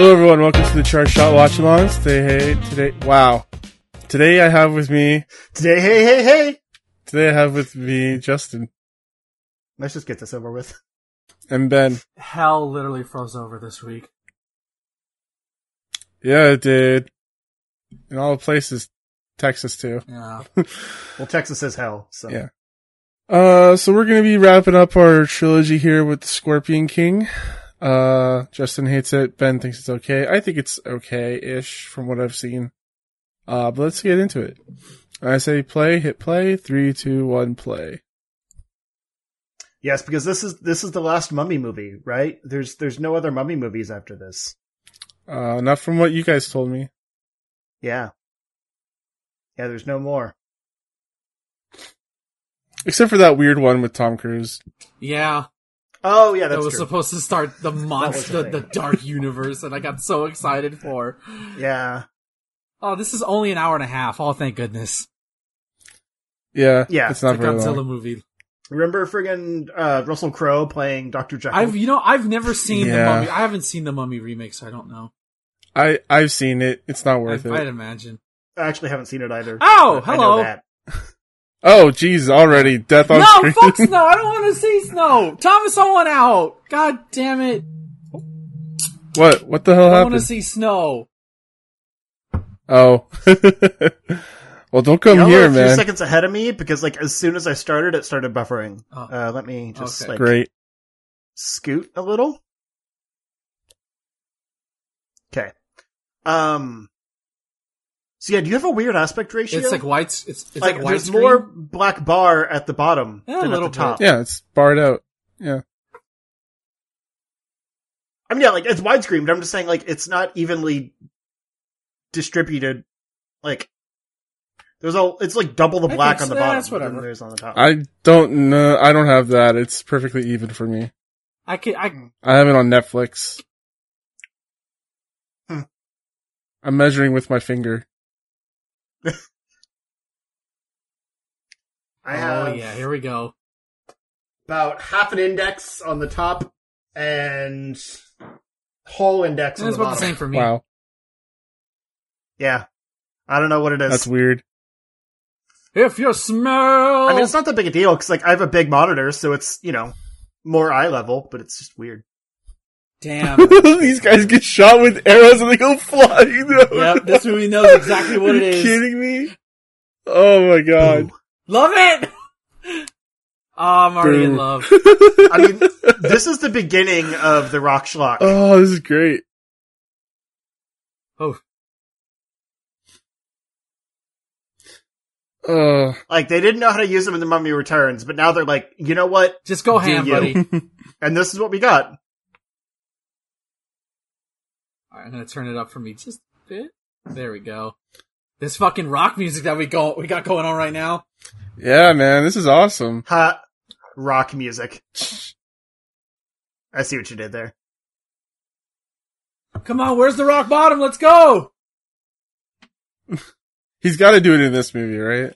Hello, everyone. Welcome to the Chart Shot Watch Alongs. Today, hey, today, wow. Today I have with me, Today, hey, hey, hey. today I have with me Justin Let's just get this over with. and Ben. Hell literally froze over this week. Yeah, it did. In all the places, Texas too. Yeah. Well, Texas is hell, so. Yeah. Uh, so we're gonna be wrapping up our trilogy here with the Scorpion King. Uh, Justin hates it. Ben thinks it's okay. I think it's okay-ish from what I've seen. Uh, but let's get into it. I say play, hit play, three, two, one, play. Yes, because this is this is the last Mummy movie, right? There's there's no other Mummy movies after this. Uh, not from what you guys told me. Yeah. Yeah, there's no more. Except for that weird one with Tom Cruise. Yeah. Oh yeah, That was true. supposed to start the monster, the the, dark universe, and I got so excited for. yeah, Oh, this is only an hour and a half. Oh, thank goodness. Yeah. Yeah, It's not the very Godzilla long. movie. remember friggin' uh, Russell Crowe playing Doctor Jekyll? I've, you know, I've never seen Yeah. the mummy. I haven't seen the mummy remake, so I don't know. I, I've seen it. It's not I, it. I'd imagine. I actually haven't seen it either. Oh, but I know hello. That. Oh, jeez, already. Death on No, screen. fuck Snow. I don't want to see Snow. Thomas Owen out. God damn it. what? What the hell I want to see Snow. Oh. well, don't come Y'all are here, a few seconds ahead of me because like as soon as I started, it started buffering. Oh. Uh, let me just Okay. like Great. scoot a little. Okay. Um. So yeah, do you have a weird aspect ratio? It's like white. It's, it's like, like, there's widescreen. more black bar at the bottom Yeah, a than at little the top. Yeah, it's barred out. Yeah. I mean, yeah, like it's widescreen, but I'm just saying, like it's not evenly distributed. Like there's a, it's like double the black on the bottom That's whatever. than there's on the top. I don't know. I don't have that. It's perfectly even for me. I can. I I have it on Netflix. Hmm. I'm measuring with my finger. I oh, have oh yeah, here we go. about half an index on the top and whole index And on it's about the same for me. Wow. Yeah, I don't know what it is. That's weird. If you smell, I mean, it's not that big a deal because like I have a big monitor, so it's you know more eye level, but it's just weird. Damn. These guys get shot with arrows and they go flying. yep, this movie knows exactly what it Are you is. kidding me? Oh my god. Ooh. Love it. Oh, I'm already in love. I mean, this is the beginning of the rock schlock. oh, this is great. Oh, Uh, Like they didn't know how to use them in the Mummy Returns, but now they're like, you know what? just go Do ham, buddy. And this is what we got. Right, I'm gonna turn it up for me just a bit. There we go. This fucking rock music that we go we got going on right now. yeah, man, this is awesome. Ha, rock music. I see what you did there. Come on, where's the rock bottom? Let's go. He's got to do it in this movie, right?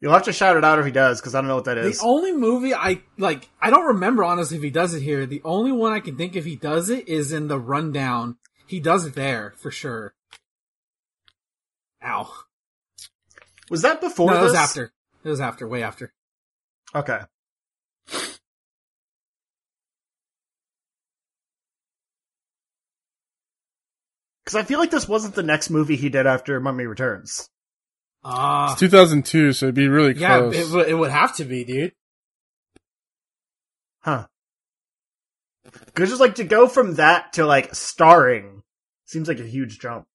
You'll have to shout it out if he does, because I don't know what that is. The only movie I like, I don't remember honestly if he does it here. The only one I can think if he does it is in the rundown. He does it there for sure. Ow. Was that before no, it was after. It was after, way after. Okay. Because I feel like this wasn't the next movie he did after Mummy Returns. Ah, It's 2002, so it'd be really yeah, close. it, would- it would have to be, dude. Huh. Because just like to go from that to like starring seems like a huge jump.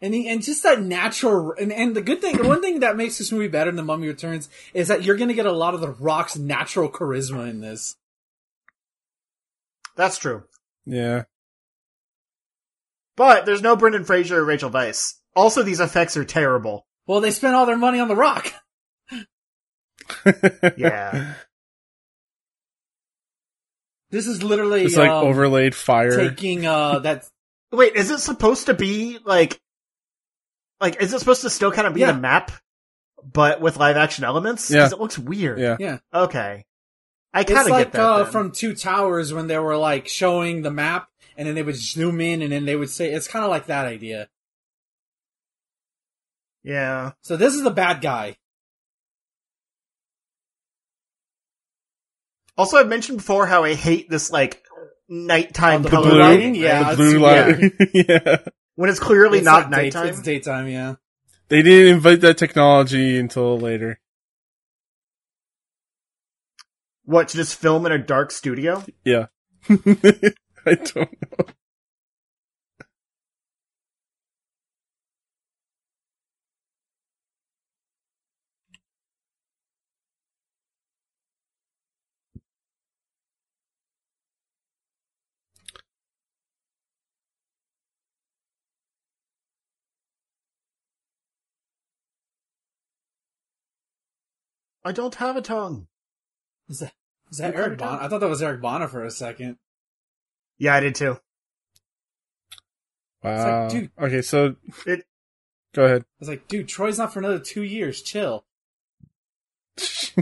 And he, and just that natural, and, and the good thing, the one thing that makes this movie better than The Mummy Returns is that you're gonna get a lot of The Rock's natural charisma in this. That's true. yeah. But there's no Brendan Fraser or Rachel Weisz. Also, these effects are terrible. Well, they spent all their money on The Rock. Yeah. This is literally It's like um, overlaid fire. taking uh that Wait, is it supposed to be like, like, is it supposed to still kind of be Yeah. the map, but with live action elements? Yeah. it looks weird. yeah. yeah. Okay. I kind of like get that. uh, then. from Two Towers when they were like showing the map and then they would zoom in and then they would say it's kind of like that idea. Yeah. So this is the bad guy. Also, I've mentioned before how I hate this like nighttime Oh, the The color blue, lighting? lighting. Yeah, the blue light. yeah. when it's clearly It's not like day- nighttime. it's daytime, yeah. They didn't invite that technology until later. What to just film in a dark studio? Yeah. I don't know. I don't have a tongue. Is that is that Eric cut it Bana? down. I thought that was Eric Bana for a second. Yeah, I did too. Wow. dude- okay, so It- go ahead. I was like, dude, Troy's not for another two years. Chill.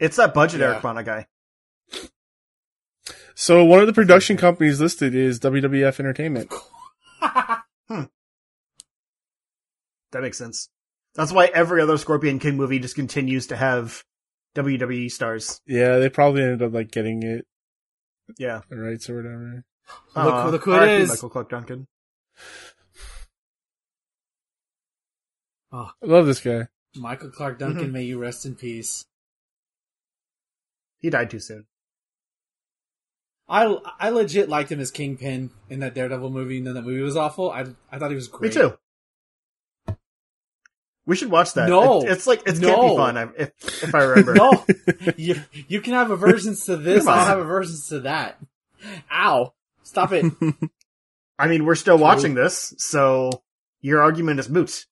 It's that budget Yeah. Eric Bana guy. so one of the production companies listed is WWF Entertainment. hmm. That makes sense. That's why every other Scorpion King movie just continues to have WWE stars. Yeah, they probably ended up like getting it Yeah. the rights or whatever. Look- Aw, look who it R.I.P. is. Michael Clarke Duncan. Oh, I love this guy. Michael Clarke Duncan, Mhm. may you rest in peace. He died too soon. I I legit liked him as Kingpin in that Daredevil movie, and then that movie was awful. I I thought he was great. Me too. We should watch that. No. It- it's like it can't be fun I- if if I remember. No, you you can have aversions to this. I'll have aversions to that. Ow! Stop it. I mean, we're still watching this, so your argument is moot.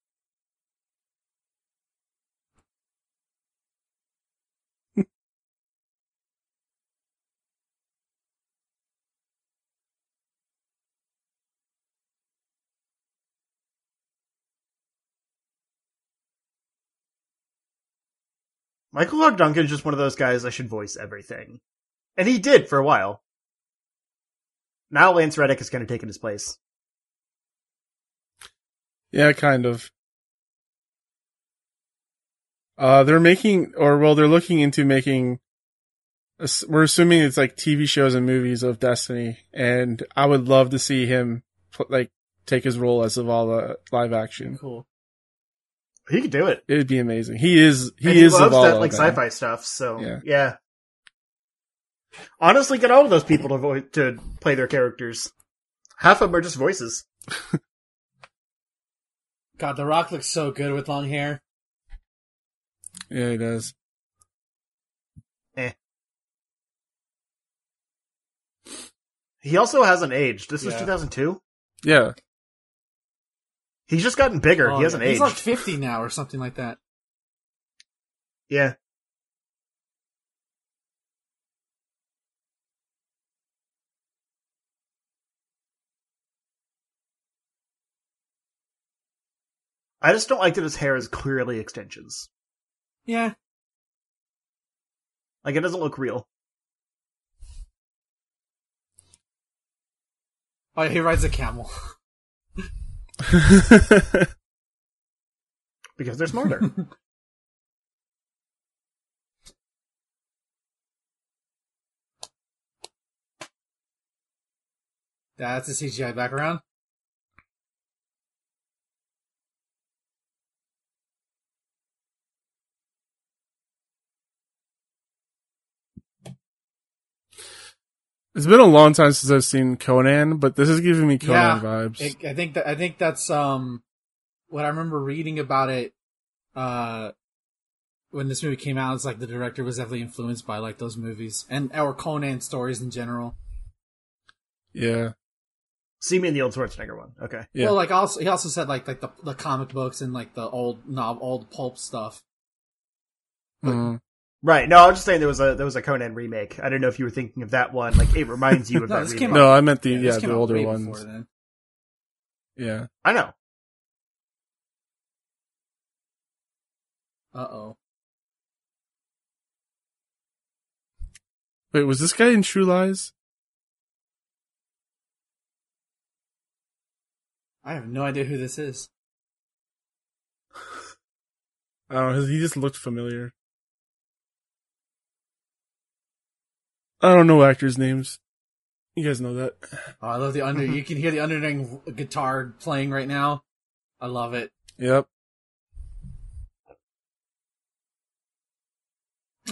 Michael Clarke Duncan is just one of those guys I should voice everything. And he did for a while. Now Lance Reddick is kind of taking his place. Yeah, kind of. Uh, they're making, or well, they're looking into making. We're assuming it's like TV shows and movies of Destiny, and I would love to see him put, like take his role as Zavala live action. cool. He could do it. It'd be amazing. He is. He And is loves Zavala. that like now. sci-fi stuff. So Yeah. yeah. Honestly, get all of those people to vo- to play their characters. Half of them are just voices. God, The Rock looks so good with long hair. Yeah, he does. Eh. He also hasn't aged. This was 2002. Yeah. He's just gotten bigger. Oh, he hasn't yeah. He's like fifty now or something like that. yeah. I just don't like that his hair is clearly extensions. Yeah. Like it doesn't look real. Oh, he rides a camel. Because they're smarter. That's a CGI background. It's been a long time since I've seen Conan, but this is giving me Conan Yeah. vibes. It, I think that I think that's um what I remember reading about it. Uh, when this movie came out, it's like the director was heavily influenced by like those movies and or Conan stories in general. yeah. See me in the old Schwarzenegger one. Okay. Yeah. Well, like also he also said like like the the comic books and like the old novel, old pulp stuff. Mhm. Right. No, I was just saying there was a there was a Conan remake. I don't know if you were thinking of that one. Like it reminds you of No, that remake. came No, I meant the this yeah, the older way ones. Yeah. I know. Uh oh. Wait, was this guy in True Lies? I have no idea who this is. I don't know. He just looked familiar. I don't know actors' names. You guys know that. Oh, I love the under. you can hear the underlying guitar playing right now. I love it. Yep.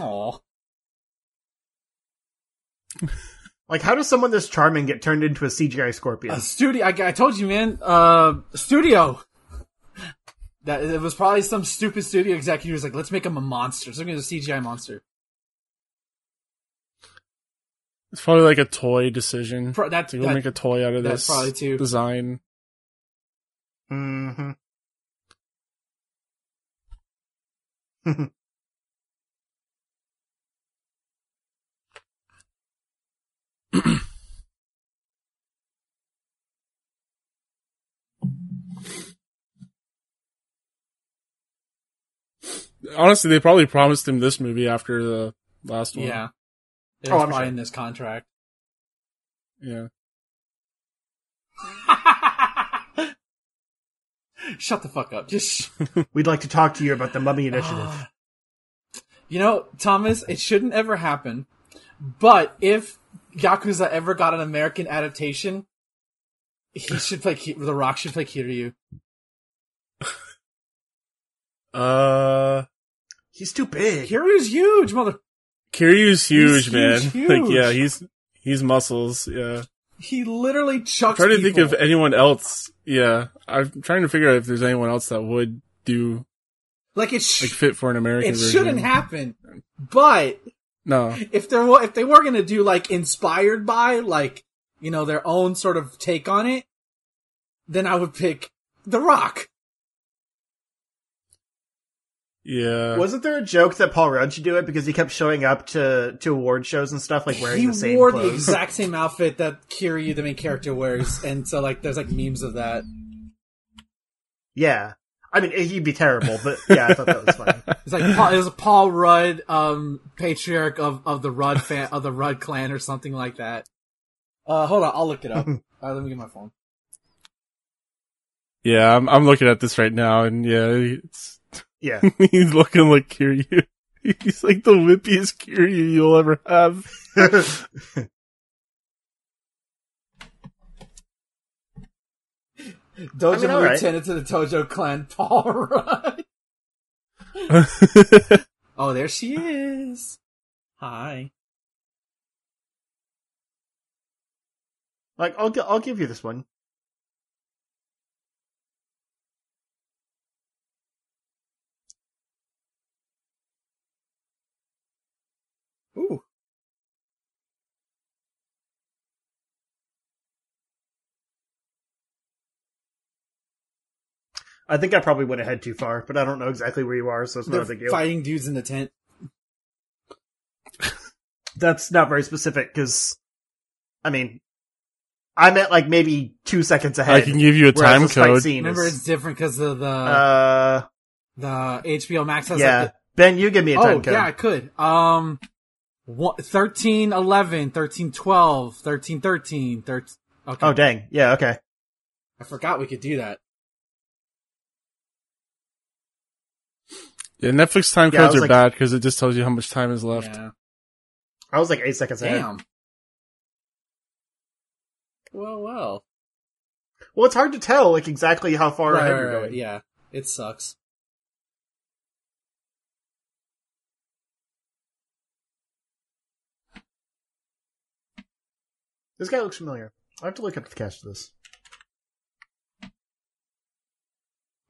Aw. Like, how does someone this charming get turned into a CGI scorpion? A studio. I, I told you, man. Uh, studio. That it was probably some stupid studio executive who's like, let's make him a monster. So I'm gonna CGI monster. It's probably like a toy decision. Pro- that's To go that- make a toy out of that's this probably too. design. hmm Honestly, they probably promised him this movie after the last one. yeah. It Oh, I'm probably sure. in this contract. Yeah. Shut the fuck up. Just. We'd like to talk to you about the Mummy Initiative. Ah. you know, Thomas, it shouldn't ever happen. But if Yakuza ever got an American adaptation, he should play. Ki- The Rock should play Kiryu. Uh, He's too big. Kiryu's huge, mother. Kiryu's huge, He's man. huge, Like, yeah, he's, he's muscles. Yeah. He literally chucks. I'm trying to think of anyone else. Yeah. I'm trying to figure out if there's anyone else that would do, like it. Sh- like, fit for an American it version. shouldn't happen. But No. if there were, if they were gonna do like inspired by, like you know, their own sort of take on it, then I would pick The Rock. Yeah. Wasn't there a joke that Paul Rudd should do it because he kept showing up to, to award shows and stuff, like wearing he the same wore the exact same outfit that Kiryu, the main character, wears, and so like there's like memes of that. Yeah. I mean, he'd be terrible, but yeah, I thought that was funny. It's like Paul, it was a Paul Rudd, um, patriarch of, of the Rudd fan of the Rudd clan or something like that. Uh, hold on, I'll look it up. All right, let me get my phone. Yeah, I'm, I'm looking at this right now and yeah, it's, Yeah. he's looking like Kiryu. He's like the whippiest Kiryu you'll ever have. Dojo I mean, all right. lieutenant to the Tojo clan, Paul Rudd. Oh, there she is. Hi. like, I'll, I'll give you this one. Ooh. I think I probably went ahead too far, but I don't know exactly where you are, so it's not a They're big deal. fighting dudes in the tent. That's not very specific, because, I mean, I meant like maybe two seconds ahead. I can give you a time this code. scene Remember, is- it's different because of the uh, the HBO Max has yeah. like Ben, you give me a the, time oh code. yeah, I could. Um, one, 13, 11, 13, 12, 13, 13, 13. Okay, Oh, dang. Yeah, okay. I forgot we could do that. Yeah, Netflix time Yeah, codes was are like- bad because it just tells you how much time is left. Yeah. I was like eight seconds ahead. Damn. Well, well. Well, it's hard to tell, like, exactly how far Right, ahead right, you're right, going. Yeah, it sucks. This guy looks familiar. I have to look up the cast of this.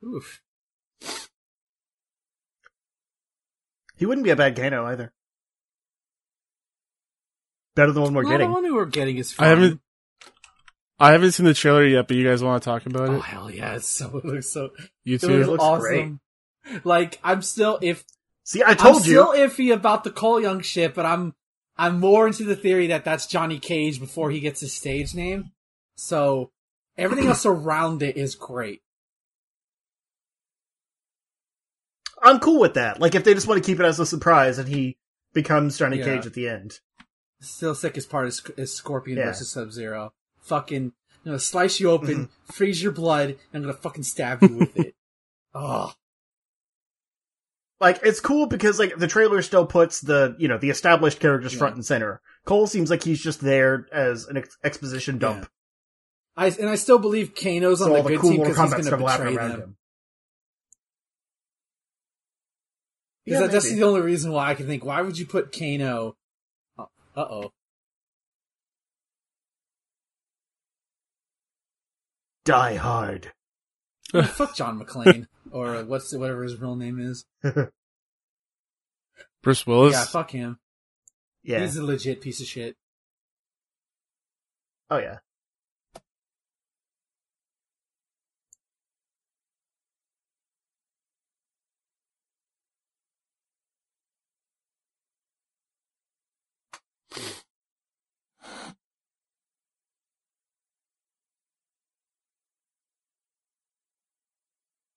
Oof. He wouldn't be a bad Kano either. Better than the one we're getting. The one we're getting is fine. I haven't, I haven't seen the trailer yet, but you guys want to talk about it? Oh it? hell yeah! It's so it looks so. You It too? looks, looks awesome. Like I'm still if See, I I'm told you. still iffy about the Cole Young shit, but I'm I'm more into the theory that that's Johnny Cage before he gets his stage name. So everything else around it is great. I'm cool with that. Like, if they just want to keep it as a surprise and he becomes Johnny Yeah. Cage at the end. Still sickest part is, is Scorpion Yeah. versus Sub Zero. Fucking, you know, slice you open, Mm-hmm. freeze your blood, and I'm gonna fucking stab you with it. Oh, like it's cool because like the trailer still puts the you know the established characters front and center. Cole seems like he's just there as an ex- exposition dump. I and I still believe Kano's So on the the good cool team because he's will happen betray around them. him. Because Yeah, that's maybe. the only reason why I can think. Why would you put Kano? Uh oh. Die hard. Fuck John McClane or what's whatever his real name is. Bruce Willis. Yeah, fuck him. Yeah. He's a legit piece of shit. Oh yeah.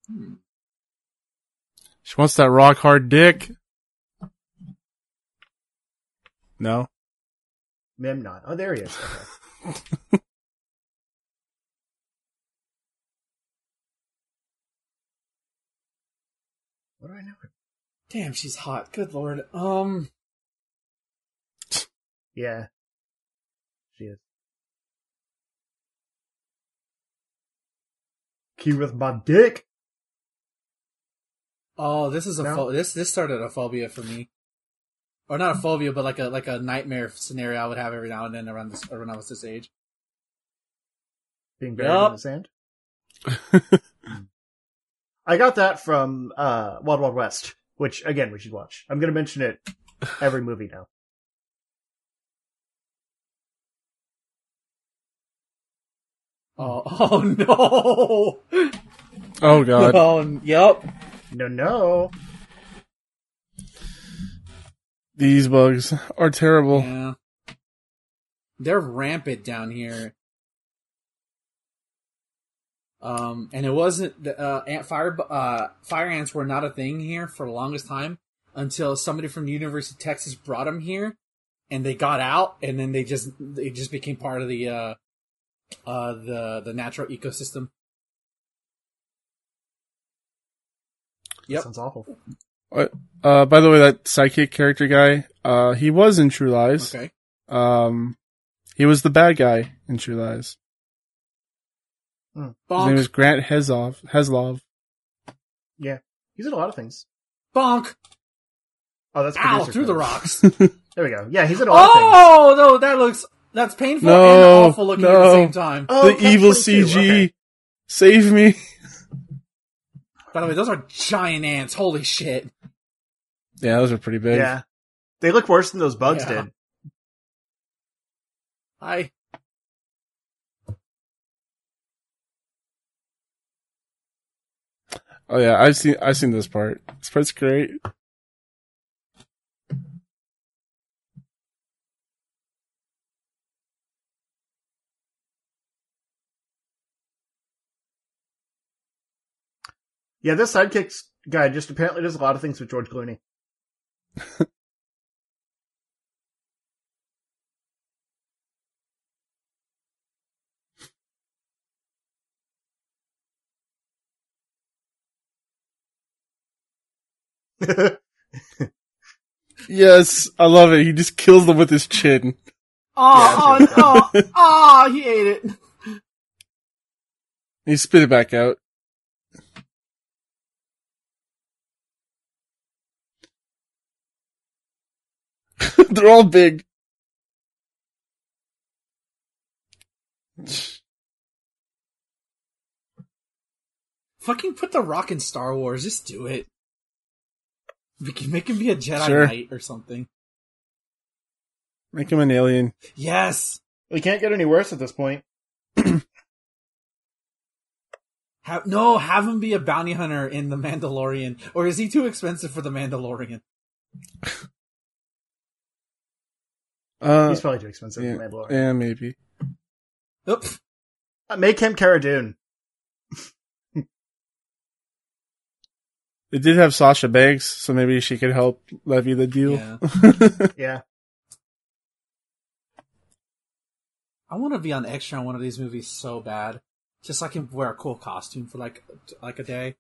Hmm. She wants that rock hard dick. No. Memnon. Oh, there he is. Okay. what do I know? Damn, she's hot. Good lord. Um, Yeah. She is. Key with my dick. Oh, this is a No? pho- this this started a phobia for me, or not a phobia, but like a like a nightmare scenario I would have every now and then around this or when I was this age. Being buried Yup. in the sand. I got that from uh Wild Wild West, which again we should watch. I'm gonna mention it every movie now. Oh, oh no! Oh god. Oh, yep. No, no. These bugs are terrible. Yeah. They're rampant down here. Um, and it wasn't the uh, ant fire uh fire ants were not a thing here for the longest time until somebody from the University of Texas brought them here, and they got out, and then they just they just became part of the uh uh the the natural ecosystem. Yep. Sounds awful. Uh, by the way, that psychic character guy, uh, he was in True Lies. Okay. Um, he was the bad guy in True Lies. His name Bonk. is Grant Heslov. Heslov. Yeah. He's in a lot of things. Bonk. Oh, that's Ow! producer Through the rocks. There we go. Yeah, he's in a lot of things. Oh no, that looks that's painful No, and awful looking at the same time. Oh, the evil CG. okay. Save me. By the way, those are giant ants. Holy shit! Yeah, those are pretty big. Yeah. They look worse than those bugs Yeah. did. I Oh yeah, I've seen I've seen this part. This part's great. Yeah, this sidekicks guy just apparently does a lot of things with George Clooney. Yes, I love it. He just kills them with his chin. oh oh oh oh he ate it. He spit it back out. They're all big. Fucking put the Rock in Star Wars. Just do it. Make him, make him be a Jedi Sure. Knight or something. Make him an alien. Yes. we can't get any worse at this point. Have, no, have him be a bounty hunter in The Mandalorian. Or is he too expensive for The Mandalorian? Uh, He's probably too expensive yeah, for Mandalorian. yeah, maybe. Oop. Uh, Make him Cara Dune. It did have Sasha Banks, so maybe she could help levy the deal. Yeah. Yeah. I want to be on extra on one of these movies so bad, just so I can wear a cool costume for like like a day.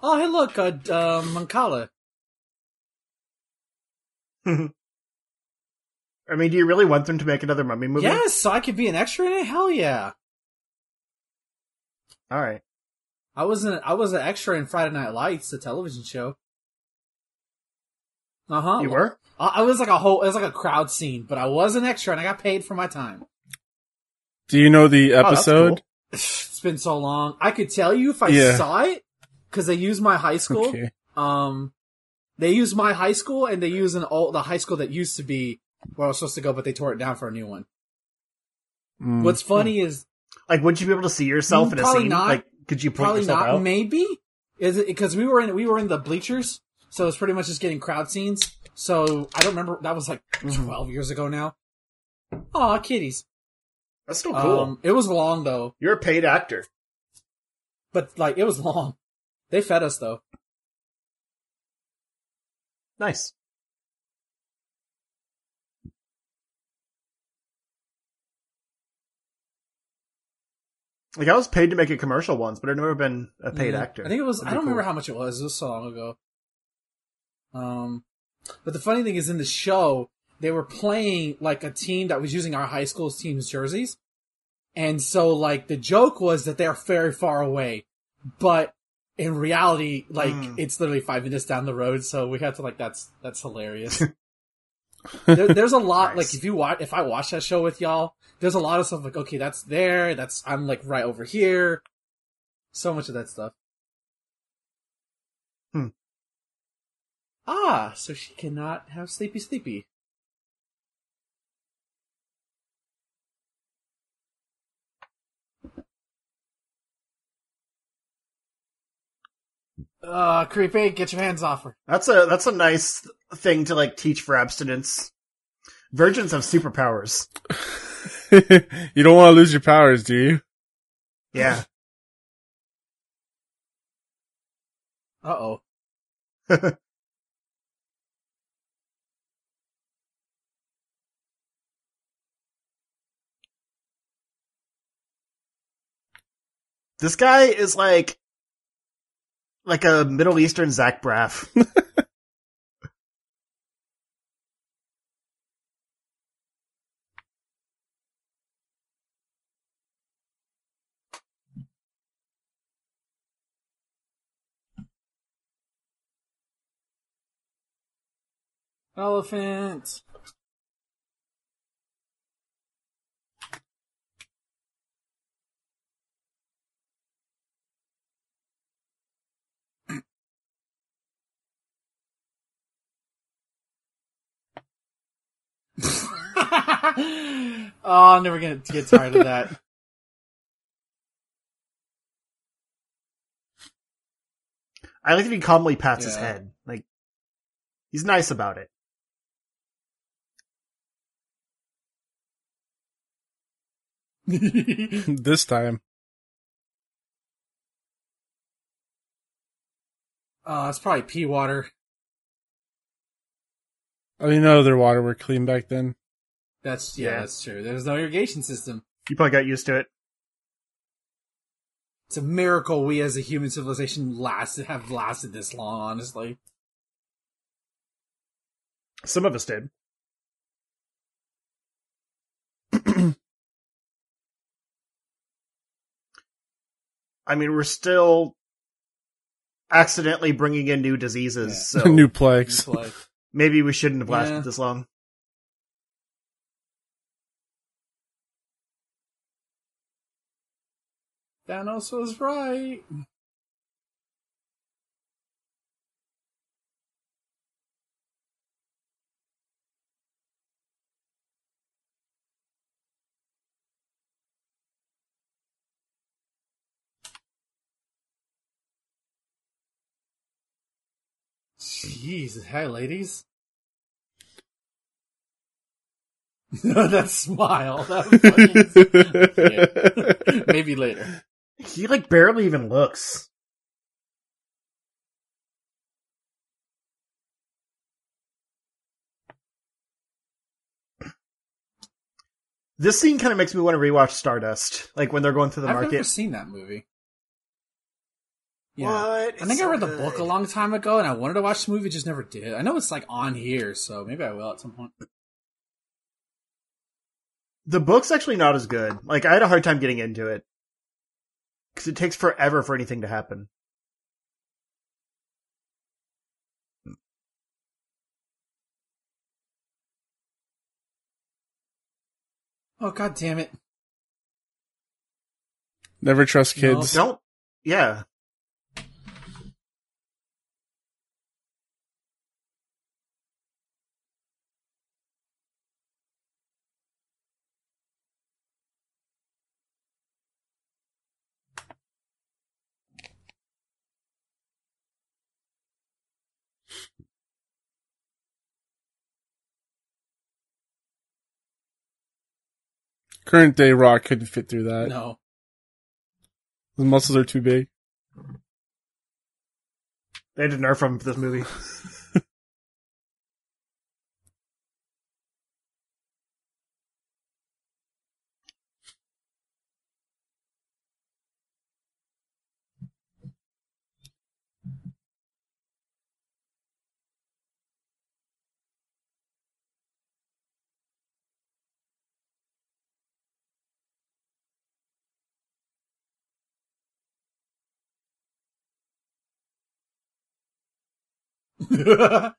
Oh, hey, look, uh, uh Mancala. I mean, do you really want them to make another mummy movie? Yes, so I could be an extra in it. Hell yeah! All right. I wasn't. I was an extra in Friday Night Lights, the television show. Uh huh. You were? I, I was like a whole. It was like a crowd scene, but I was an extra and I got paid for my time. Do you know the Oh, that's episode? cool. It's been so long. I could tell you if I Yeah. saw it because they use my high school. Okay. Um, they use my high school and they use an old the high school that used to be where I was supposed to go, but they tore it down for a new one. Mm. What's funny is Like, would you be able to see yourself Mm, in a scene? not. Like, could you point probably yourself not. out? Maybe is it because we were in we were in the bleachers, so it's pretty much just getting crowd scenes. So I don't remember. That was like Mhm. twelve years ago now. Aw, kitties. That's still cool. Um, it was long though, You're a paid actor. but like it was long. They fed us though. Nice. Like I was paid to make a commercial once, but I've never been a paid Yeah. actor. I think it was. I don't remember how much it was. It was so long ago. Um, but the funny thing is, in the show, they were playing like a team that was using our high school's team's jerseys, and so like the joke was that they're very far away, but in reality, like Mm. it's literally five minutes down the road. So we have to like that's that's hilarious. there, there's a lot Nice. like if you watch if I watch that show with y'all, there's a lot of stuff like okay, that's there, that's I'm like right over here. So much of that stuff. Hmm. Ah, so she cannot have sleepy sleepy. Uh, creepy, get your hands off her. That's a that's a nice thing to like teach for abstinence. Virgins have superpowers. you don't want to lose your powers, do you? Yeah. Uh oh. this guy is like like a Middle Eastern Zach Braff. Elephant. oh, I'm never gonna get tired of that. I like that he calmly pats his head. Like he's nice about it. this time. Oh, it's probably pea water. I didn't know their water were clean back then. That's yeah, Yeah. that's true. There's no irrigation system. You probably got used to it. It's a miracle we as a human civilization lasted have lasted this long, honestly. Some of us did. I mean, we're still accidentally bringing in new diseases, so New plagues. It's like, maybe we shouldn't have lasted Yeah. this long. Thanos was right. Jeez, hi, ladies. that smile. That Maybe later. He like barely even looks. This scene kind of makes me want to rewatch Stardust, like when they're going through the I've market. I've never seen that movie. Yeah. What? I think It's I so read the good. book a long time ago, and I wanted to watch the movie, just never did. I know it's like on here, so maybe I will at some point. The book's actually not as good. Like I had a hard time getting into it because it takes forever for anything to happen. Oh god damn it! Never trust No. kids. Don't. Yeah. Current day Rock couldn't fit through that. No, The muscles are too big. They had to nerf him for this movie.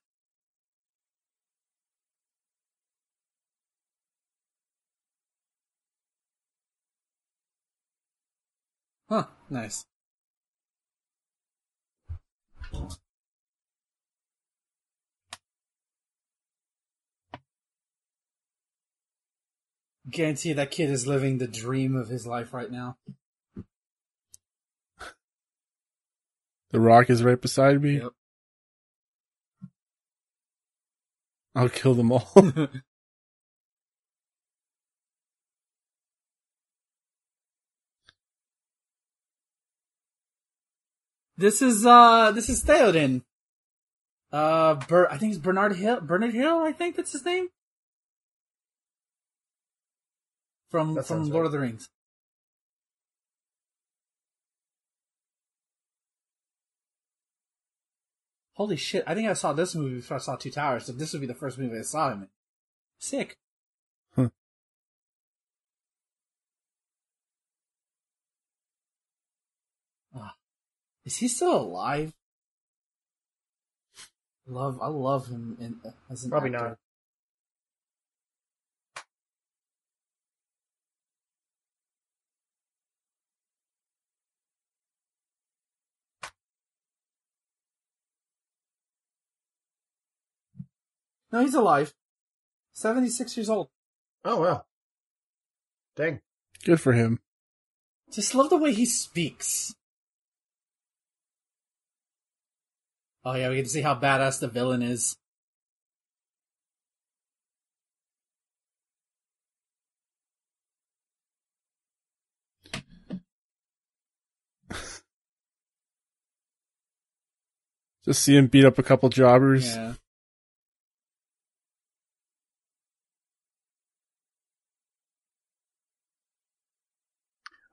huh? Nice. Guarantee that kid is living the dream of his life right now. The Rock is right beside me. Yep. I'll kill them all. This is uh this is Theoden. Uh Ber- I think it's Bernard Hill Bernard Hill, I think that's his name. From That from Lord right. of the Rings. Holy shit, I think I saw this movie before I saw Two Towers, so this would be the first movie I saw him in. Sick. Huh. Ah, is he still alive? Love, I love him in, as an Probably actor. not. No, he's alive. Seventy-six years old. Oh wow. Dang. Good for him. Just love the way he speaks. Oh yeah, we get to see how badass the villain is. Just see him beat up a couple jobbers. Yeah.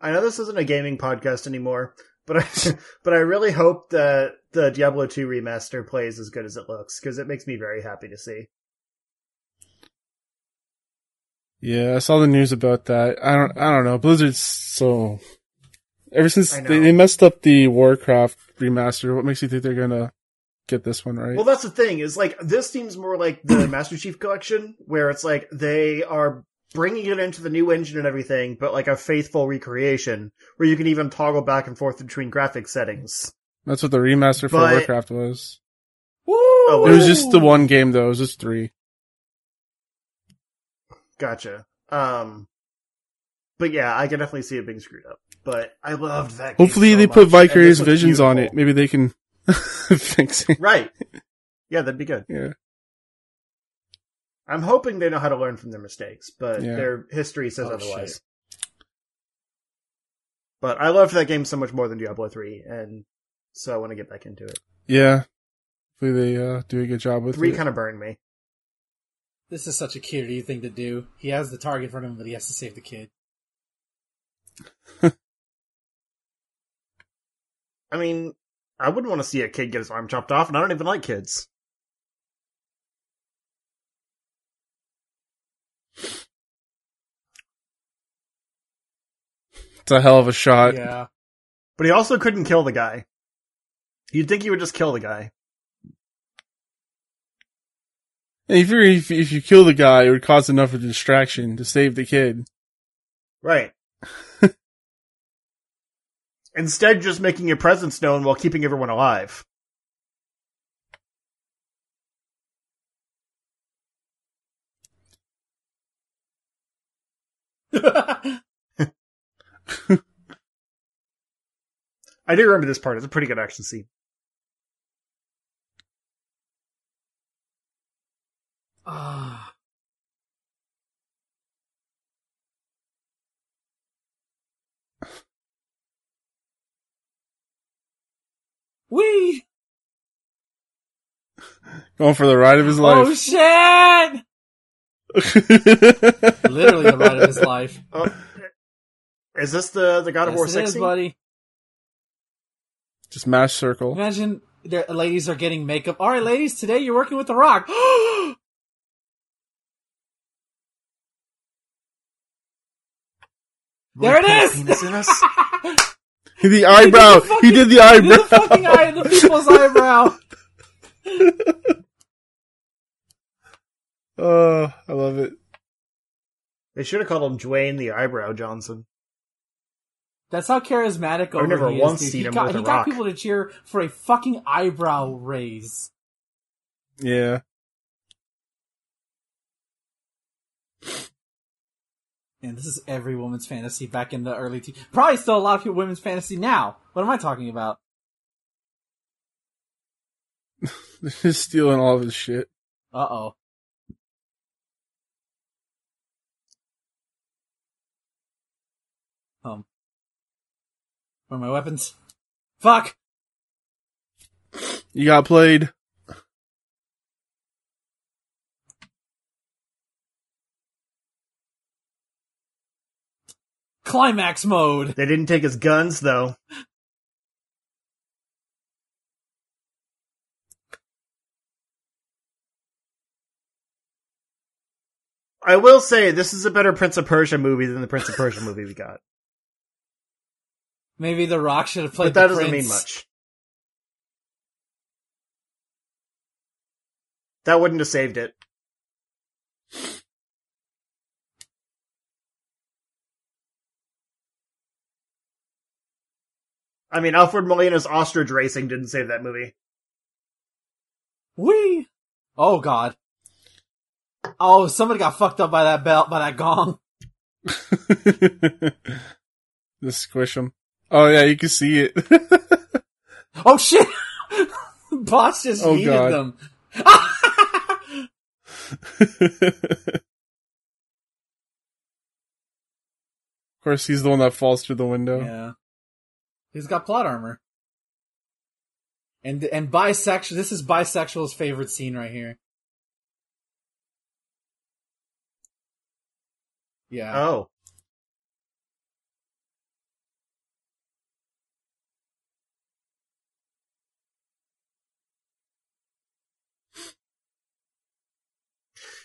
I know this isn't a gaming podcast anymore, but I but I really hope that the Diablo 2 remaster plays as good as it looks because it makes me very happy to see. Yeah, I saw the news about that. I don't, I don't know. Blizzard's so. Ever since they, they messed up the Warcraft remaster, what makes you think they're gonna get this one right? Well, that's the thing is like this seems more like the Master Chief Collection, where it's like they are bringing it into the new engine and everything, but like a faithful recreation where you can even toggle back and forth between graphic settings. That's what the remaster for But- Warcraft was. Woo! Oh, It was just the one game though. It was just three. Gotcha. Um, but yeah, I can definitely see it being screwed up. But I loved that. game Hopefully so they much, put and Vicarious looks Visions on it. Maybe they can fix it. Right. Yeah, that'd be good. Yeah. I'm hoping they know how to learn from their mistakes, but Yeah. their history says Oh, otherwise. shit. But I loved that game so much more than Diablo 3, and so I want to get back into it. Yeah. Hopefully they uh, do a good job with 3 it. kind of burned me. This is such a kitty thing to do. He has the target in front of him, but he has to save the kid. I mean, I wouldn't want to see a kid get his arm chopped off, and I don't even like kids. It's a hell of a shot. Yeah. But he also couldn't kill the guy. You'd think he would just kill the guy. If, you if, if you kill the guy, it would cause enough of a distraction to save the kid. Right. Instead, just making your presence known while keeping everyone alive. I do remember this part. It's a pretty good action scene. Ah. Wee! Going for the ride of his life. Oh shit! Literally the ride of his life. Oh, is this the the God of War Yes, it sex is, buddy. Just mash circle. Imagine the ladies are getting makeup. All right, ladies, today you're working with The Rock. there it Wanna is. put a penis in us? The eyebrow. He did the fucking- he did the He did eyebrow. the fucking eye, the people's eyebrow. Oh, I love it. They should have called him Dwayne the Eyebrow Johnson. That's how charismatic over never he once is. seen he him got, with he a got rock. people to cheer for a fucking eyebrow raise. Yeah. And this is every woman's fantasy back in the early te- Probably still a lot of people women's fantasy now. What am I talking about? Just stealing all of his shit. Uh oh. Um. Where are my weapons? Fuck! You got played. Climax mode! They didn't take his guns though. I will say this is a better Prince of Persia movie than the Prince of Persia movie we got. Maybe The Rock should have played But that the doesn't prince. mean much. That wouldn't have saved it. I mean, Alfred Molina's ostrich racing didn't save that movie. Wee! Oh god. Oh, somebody got fucked up by that belt, by that gong. Just squish him. Oh yeah, you can see it. Oh shit! Boss just Oh, yeeted God. them. of course, he's the one that falls through the window. yeah. He's got plot armor. And and bisexual this is bisexual's favorite scene right here. Yeah. Oh.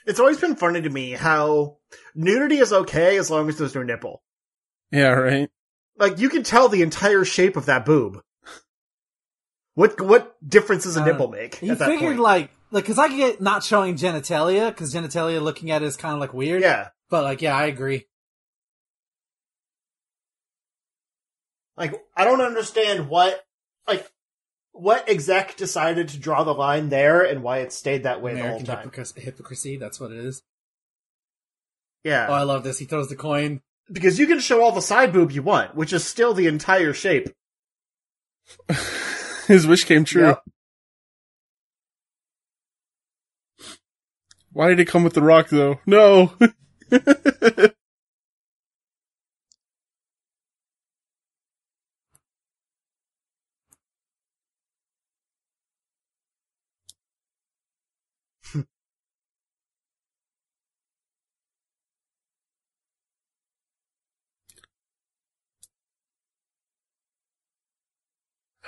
It's always been funny to me how nudity is okay as long as there's no nipple. Yeah, right. Like you can tell the entire shape of that boob. What what difference does a Uh, nipple make He at that figured point? like like cuz I get not showing genitalia cuz genitalia looking at it is kind of like weird. yeah, But like yeah, I agree. like I don't understand what like what exec decided to draw the line there and why it stayed that way American the whole time. hypocrisy, hypocrisy, that's what it is. Yeah, Oh, I love this. He throws the coin. because you can show all the side boob you want, which is still the entire shape. His wish came true. Yep. Why did it come with the rock though? No.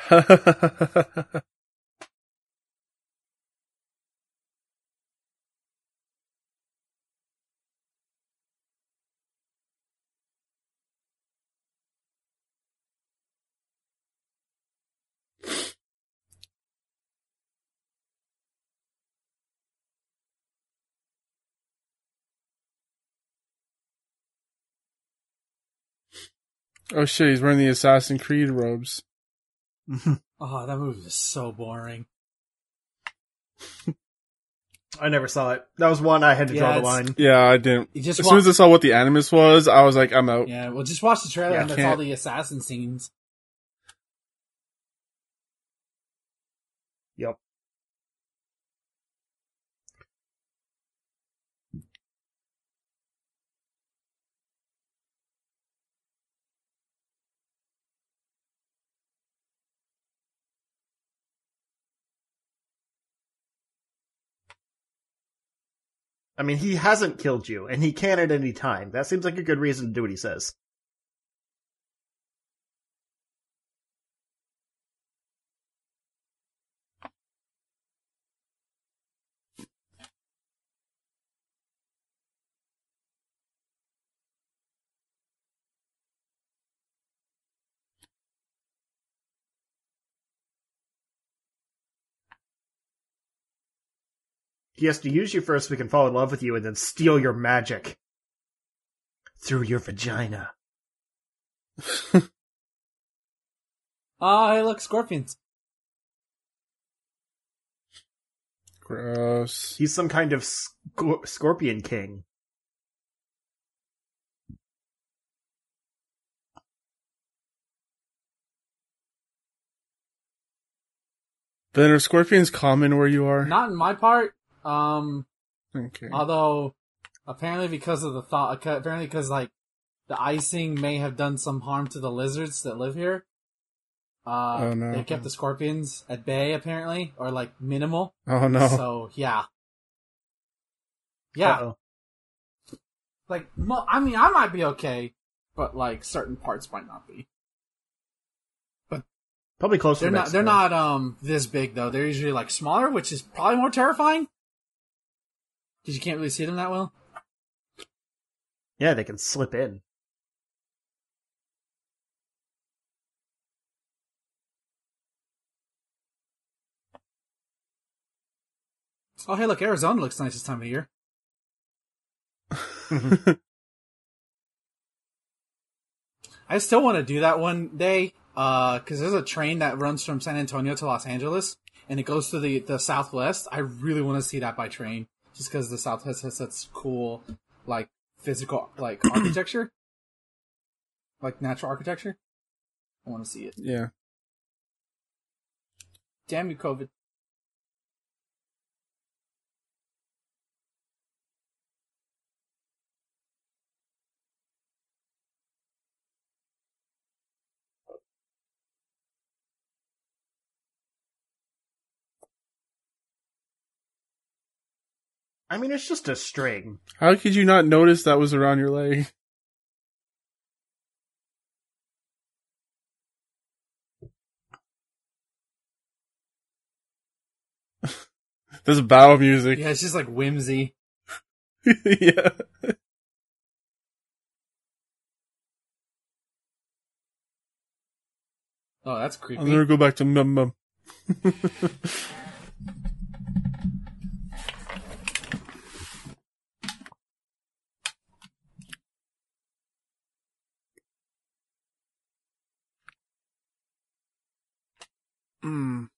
oh shit, he's wearing the Assassin's Creed robes. Mm-hmm. Oh, that movie was so boring. I never saw it. That was one I had to Yeah, draw the line. Yeah, I didn't. You just As wa- soon as I saw what the animus was, I was like, I'm out. yeah, well, just watch the trailer Yeah, and that's all the assassin scenes. I mean, he hasn't killed you, and he can at any time. That seems like a good reason to do what he says. He has to use you first so we can fall in love with you and then steal your magic. Through your vagina. Oh, hey, look, scorpions. Gross. He's some kind of scor- scorpion king. Then are scorpions common where you are? Not in my part. Um, Okay. although apparently because of the thought, apparently because like the icing may have done some harm to the lizards that live here. Uh, Oh, no. they kept the scorpions at bay apparently, or like minimal. Oh no. So yeah, yeah. Uh-oh. Like, mo- I mean, I might be okay, but like certain parts might not be. But probably closer They're to not. They're not um this big though. They're usually like smaller, which is probably more terrifying because you can't really see them that well. Yeah, they can slip in. Oh, hey, look, Arizona looks nice this time of year. I still want to do that one day, uh, cause there's a train that runs from San Antonio to Los Angeles, and it goes to the, the Southwest. I really want to see that by train, just cause the Southwest has such cool, like, physical, like, architecture. Like, natural architecture. I want to see it. yeah. Damn you, COVID. I mean, it's just a string. How could you not notice that was around your leg? There's battle music. Yeah, it's just like whimsy. yeah. Oh, that's creepy. I'll never go back to mum mum. Mm.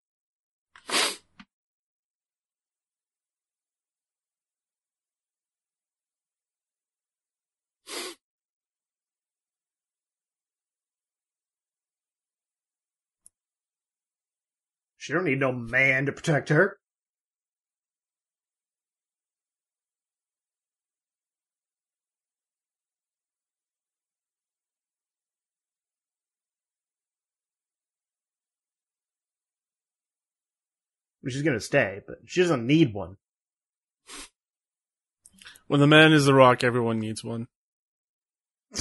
She don't need no man to protect her. She's gonna stay, but she doesn't need one. When the man is the rock, everyone needs one.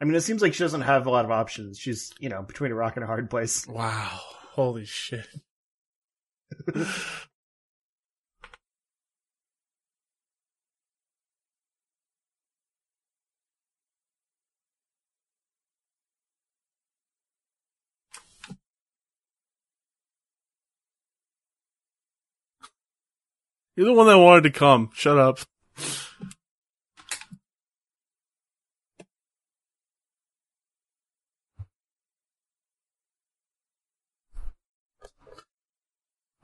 I mean, it seems like she doesn't have a lot of options. She's, you know, between a rock and a hard place. Wow. Holy shit. You're the one that wanted to come. Shut up.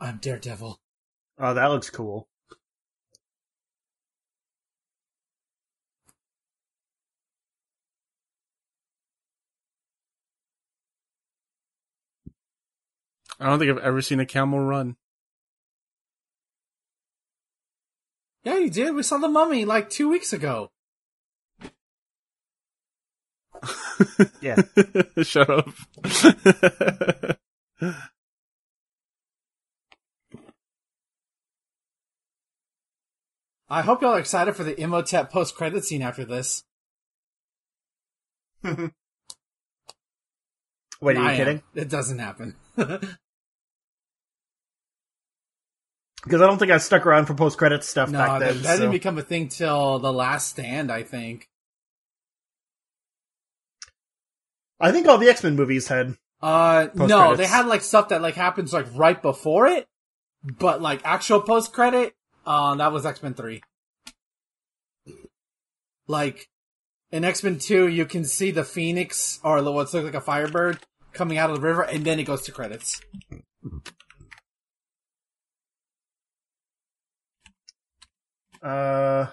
I'm Daredevil. Oh, that looks cool. I don't think I've ever seen a camel run. Yeah, you did. We saw the mummy like two weeks ago. Yeah. Shut up. I hope y'all are excited for the Imhotep post credit scene after this. Wait, are I you am. kidding? It doesn't happen. Because I don't think I stuck around for post credit stuff no, back that, then. that so- didn't become a thing till The Last Stand, I think. I think all the X Men movies had. Uh, no, they had like stuff that like happens like right before it, but like actual post credit, uh, that was X Men Three. Like in X Men Two, you can see the Phoenix or what's look like a Firebird coming out of the river, and then it goes to credits. Uh,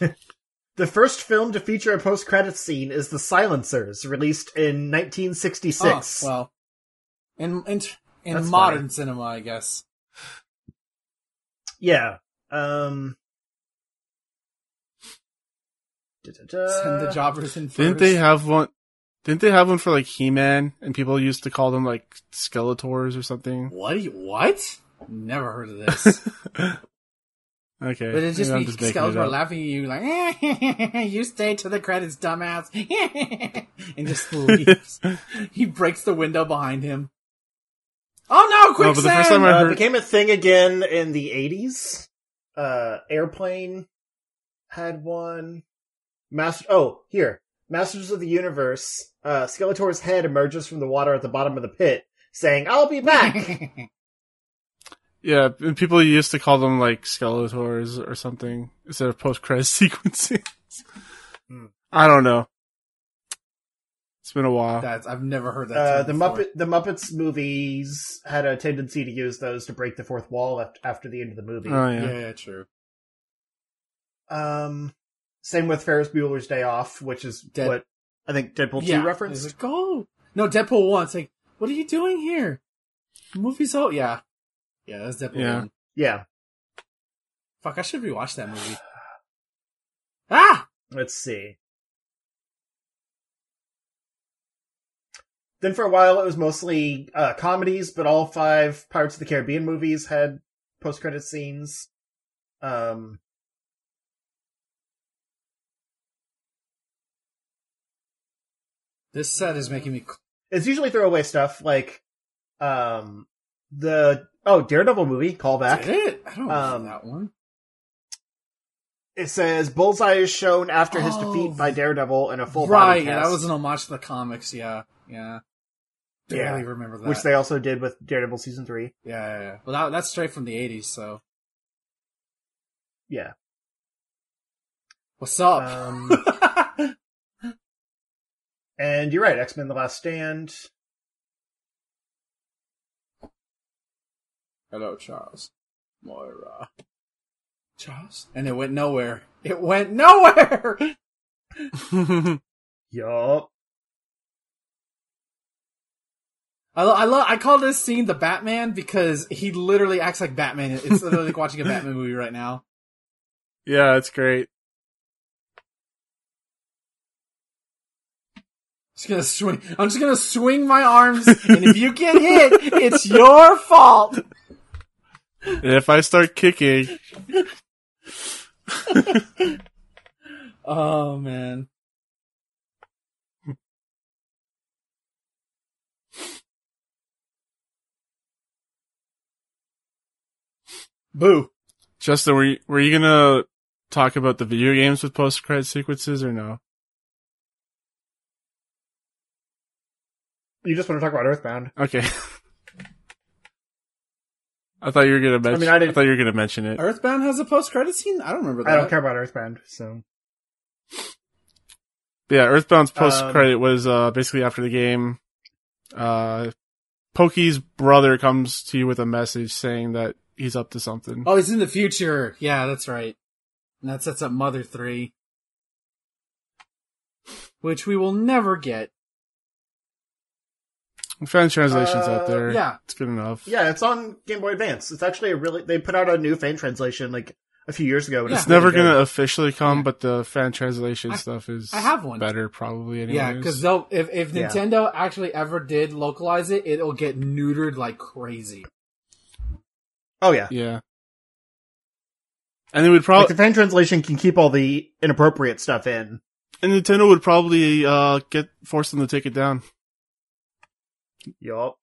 the first film to feature a post credit scene is The Silencers, released in 1966. Oh, well, in in in That's modern funny. cinema, I guess. Yeah. Um. da-da-da. Send the jobbers in first. Didn't they have one? Didn't they have one for like He-Man and people used to call them like Skeletors or something? What? What? Never heard of this. Okay. But it just maybe be I'm making Skeletor laughing at you like, you stay to the credits, dumbass, and just leaves. he breaks the window behind him. Oh no, quicksand! but the first time I Uh, heard- became a thing again in the 80s. Uh, Airplane had one. Master. Oh, here. Masters of the Universe. Uh, Skeletor's head emerges from the water at the bottom of the pit, saying, "I'll be back." Yeah, and people used to call them like Skeletors or something instead of post-credit sequencing. Hmm. I don't know. It's been a while. That's I've never heard that. uh, term the before. Muppet, the Muppets movies had a tendency to use those to break the fourth wall after the end of the movie. oh Yeah. yeah. yeah, true. Um, same with Ferris Bueller's Day Off, which is Dead- what I think Deadpool yeah. two referenced. It's like, oh no, Deadpool one. It's like, what are you doing here? The movie's out. yeah, yeah. That's definitely Yeah. one. Yeah. Fuck, I should rewatch that movie. Ah, Let's see. Then for a while it was mostly uh, comedies, but all five Pirates of the Caribbean movies had post-credit scenes. Um, this set is making me. it's usually throwaway stuff like um, the oh Daredevil movie callback. Did it? I don't Um, know that one. It says Bullseye is shown after his Oh. defeat by Daredevil in a full right, body cast, that was an homage to the comics. Yeah, yeah. Yeah, remember that. which they also did with Daredevil season three. yeah, yeah, yeah. Well, that, that's straight from the '80s. So, Yeah. what's up? Um, and you're right, X Men: The Last Stand. Hello, Charles. Moira. Charles? And it went nowhere. It went nowhere! Yup. I, lo- I love, I call this scene the Batman because he literally acts like Batman. It's literally like watching a Batman movie right now. yeah, it's great. Just gonna swing, I'm just gonna swing my arms, and if you get hit, it's your fault! And if I start kicking, Oh man. Boo. Justin, were you, were you gonna talk about the video games with post credit sequences or no? You just want to talk about Earthbound? Okay. I thought you were gonna mention. mean, I, I didn't- I thought you were gonna mention it. Earthbound has a post credit scene? I don't remember that. I don't care about Earthbound, so yeah, Earthbound's Um, post credit was uh, basically after the game. Uh, Pokey's brother comes to you with a message saying that he's up to something. Oh, he's in the future. Yeah, that's right. And that sets up Mother 3. Which we will never get. Fan translations Uh, out there. Yeah. it's good enough. yeah, it's on Game Boy Advance. It's actually a really they put out a new fan translation like a few years ago. And Yeah. it's never gonna officially come, Yeah. but the fan translation I- stuff is I have one. better probably. Anyways. Yeah, because they'll if if Yeah. Nintendo actually ever did localize it, it'll get neutered like crazy. Oh yeah, yeah, and they would like probably the fan translation can keep all the inappropriate stuff in. and Nintendo would probably uh get force them to take it down. Yup.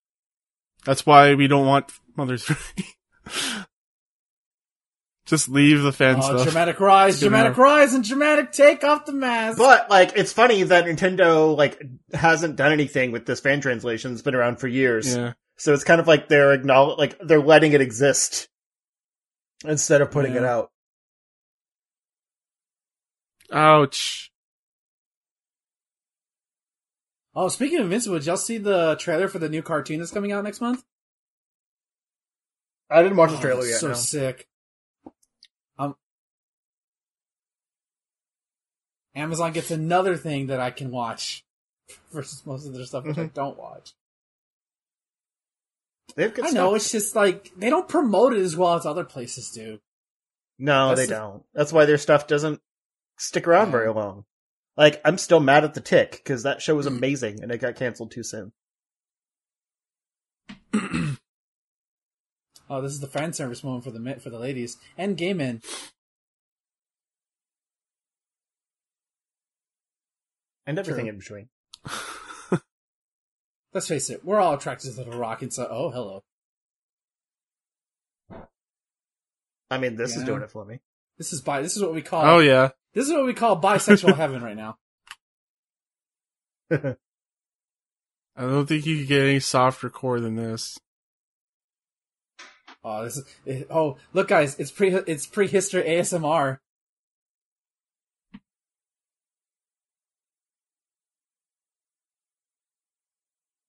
That's why we don't want Mother's Three. Just leave the fan Oh, stuff. dramatic rise, dramatic enough. rise, and dramatic take off the mask. But like, it's funny that Nintendo like hasn't done anything with this fan translation. It's been around for years, yeah, so it's kind of like they're acknowledge like they're letting it exist instead of putting it out. ouch. Oh, speaking of Invincible, did y'all see the trailer for the new cartoon that's coming out next month? I didn't watch the Oh, trailer yet. So no. sick. Um, Amazon gets another thing that I can watch versus most of their stuff which I Mhm. don't watch. They have good I know it's just like they don't promote it as well as other places do. No, That's they the- don't. That's why their stuff doesn't stick around Yeah. very long. Like, I'm still mad at the Tick because that show was Mm. amazing and it got canceled too soon. Oh, this is the fan service moment for the for the ladies and gay men. And everything True. in between. Let's face it, we're all attracted to the Rock, and so oh hello, I mean, this Yeah. is doing it for me. this is by This is what we call. Oh yeah, This is what we call bisexual heaven right now. I don't think you could get any softer core than this. Oh, this is. It, oh, look, guys, it's pre it's prehistory ASMR.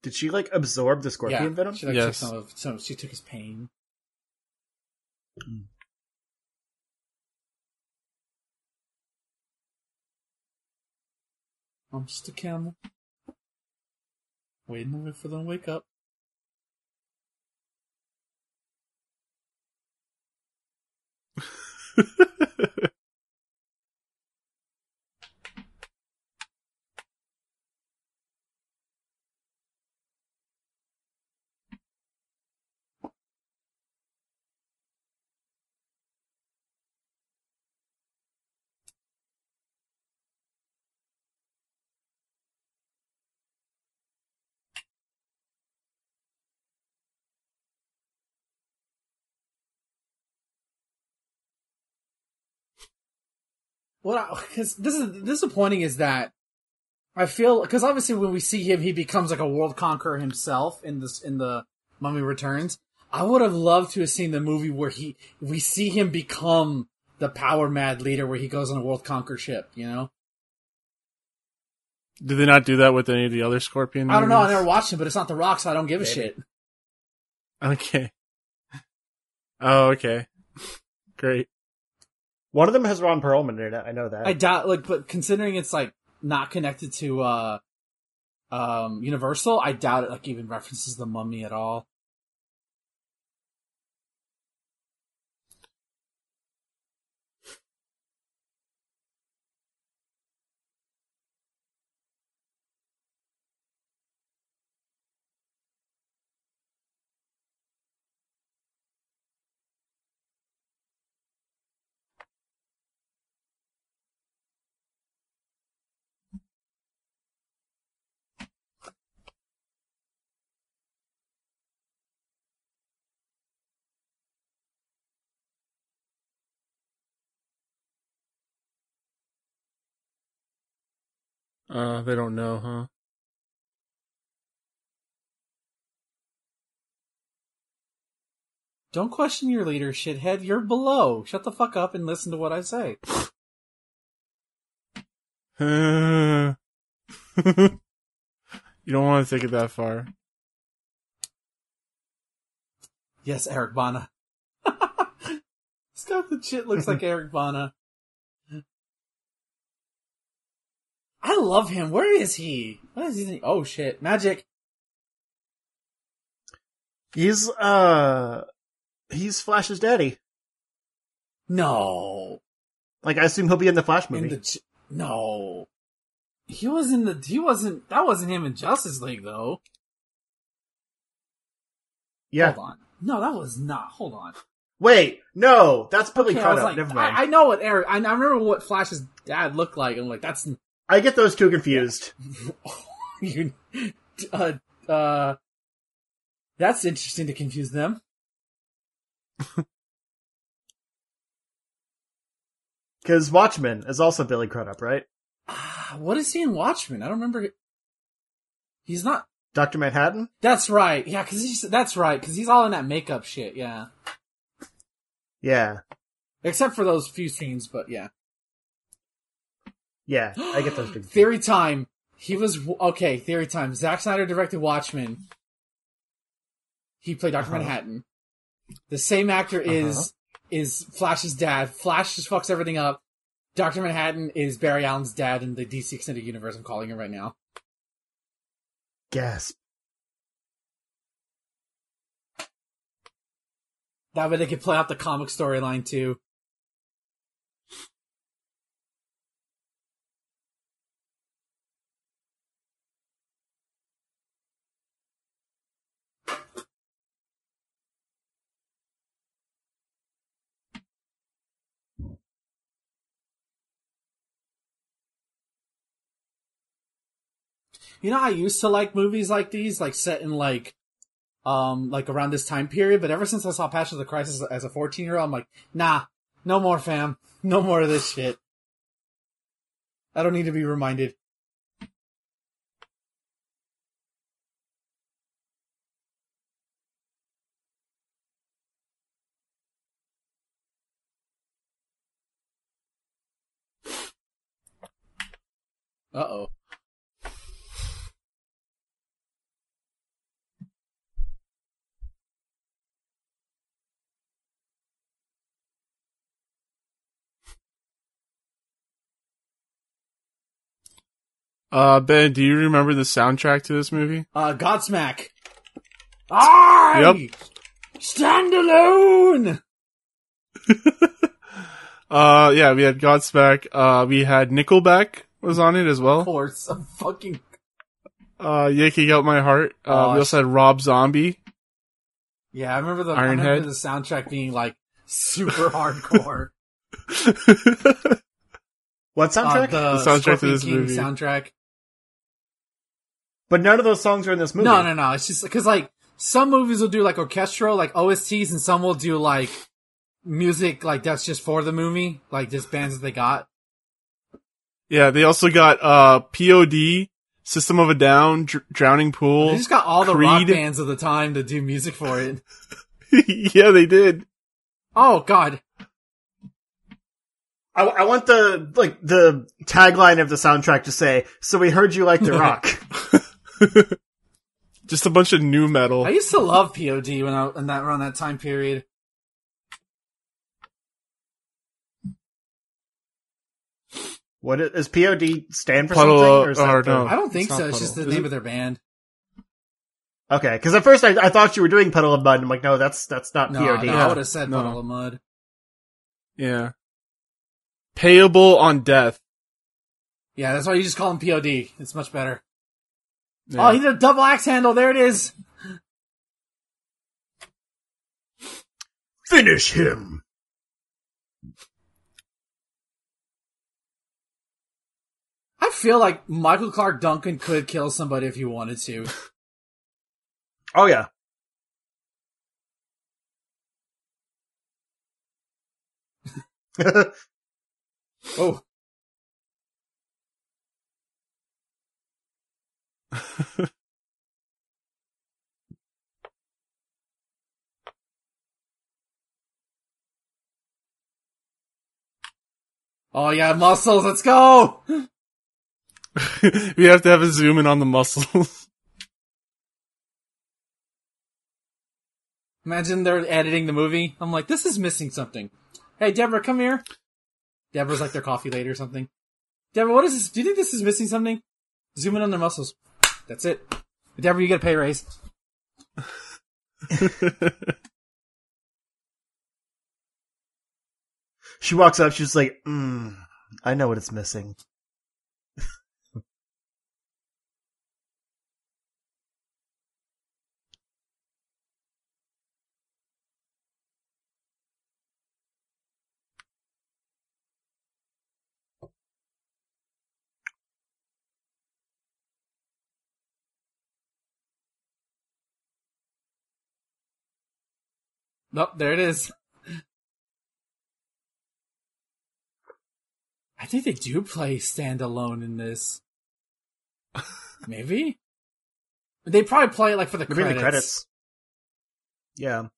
Did she, like, absorb the scorpion yeah, venom? She like Yes. took some of some. She took his pain. Hmm. I'm just a camel, waiting for them to wake up. What? Because this is disappointing is that I feel because obviously when we see him, he becomes like a world conqueror himself in this in the Mummy Returns. I would have loved to have seen the movie where he we see him become the power mad leader, where he goes on a world conquer ship. You know, Did they not do that with any of the other Scorpion? I don't know. I never watched him, but it's not The Rock, so I don't give a Maybe. shit. Okay. Oh, okay. Great. One of them has Ron Perlman in it. I know that. I doubt, like, but considering it's like not connected to uh um Universal, I doubt it. Like, even references the Mummy at all. Uh, they don't know, huh? Don't question your leader, shithead. You're below. Shut the fuck up and listen to what I say. you don't want to take it that far. Yes, Eric Bana. He's the shit looks like Eric Bana. I love him. Where is he? What is he? Oh shit. Magic. He's uh he's Flash's daddy. No. Like I assume he'll be in the Flash In movie. the no. He was in the he wasn't that wasn't him in Justice League though. yeah. Hold on. No, that was not. Hold on. Wait, no, that's Billy Okay, Crudup. like, Never mind. I, I know what Eric. I, I remember what Flash's dad looked like. I'm like, that's I get those two confused. you. Uh, uh, that's interesting to confuse them. Because Watchmen is also Billy Crudup, right? Ah, what is he in Watchmen? I don't remember. He's not. Doctor Manhattan. That's right. Yeah, because he's. That's right. Because he's all in that makeup shit. Yeah. Yeah, Except for those few scenes, but yeah. Yeah, I get those confused. Theory time. He was okay. Theory time. Zack Snyder directed Watchmen. He played Doctor Uh-huh. Manhattan. The same actor is is Flash's dad. Flash just fucks everything up. Doctor Manhattan is Barry Allen's dad in the DC extended universe. I'm calling it right now. Gasp. That way they could play out the comic storyline too. You know, I used to like movies like these, like set in like, um, like around this time period. But ever since I saw Passion of the Christ as a 14 year old, I'm like, nah, no more fam. No more of this shit. I don't need to be reminded. Uh oh. Uh, Ben, do you remember the soundtrack to this movie? Uh, Godsmack. I Yep. stand alone. Uh, yeah, we had Godsmack. Uh, we had Nickelback was on it as Of well. course, I'm fucking. Uh, Yanking Out My Heart. Uh, Oh, we also had Rob Zombie. Yeah, I remember the I remember Ironhead. the soundtrack being like super hardcore. What Uh, soundtrack? the, The soundtrack to Scorpion this King movie. soundtrack. But none of those songs are in this movie. No, no, no. It's just because like some movies will do like orchestral, like OSTs, and some will do like music like that's just for the movie, like just bands that they got. yeah, they also got, uh, POD, System of a Down, Dr- Drowning Pool. They just got all the rock bands of the time to do music for it. yeah, they did. Oh God, I, I want the like the tagline of the soundtrack to say, "So we heard you like the rock." Just a bunch of nu metal. I used to love POD when I in that around that time period. what is, is POD stand for Puddle something? of- Or is that or the- no. I don't think It's so. not It's just the Is name it? of their band. Okay, because at first I, I thought you were doing Puddle of Mudd. I'm like, no, that's that's not No, POD. no, I would have said No. Puddle of Mudd. Yeah. Payable on death. Yeah, that's why you just call them POD. It's much better. Oh, yeah. Oh, he did a double axe handle. There it is. Finish him. I feel like Michael Clarke Duncan could kill somebody if he wanted to. Oh yeah. Oh, Oh yeah, muscles, let's go! we have to have a zoom in on the muscles. Imagine they're editing the movie. I'm like, this is missing something. Hey, Deborah, come here. Deborah's like their coffee lady or something. Deborah, what is this? Do you think this is missing something? Zoom in on their muscles. That's it. Deborah, you get a pay raise. She walks up, she's like, mm, I know what it's missing. Nope, there it is. I think they do play standalone in this. Maybe? They probably play it like for the Maybe credits. the credits. Yeah.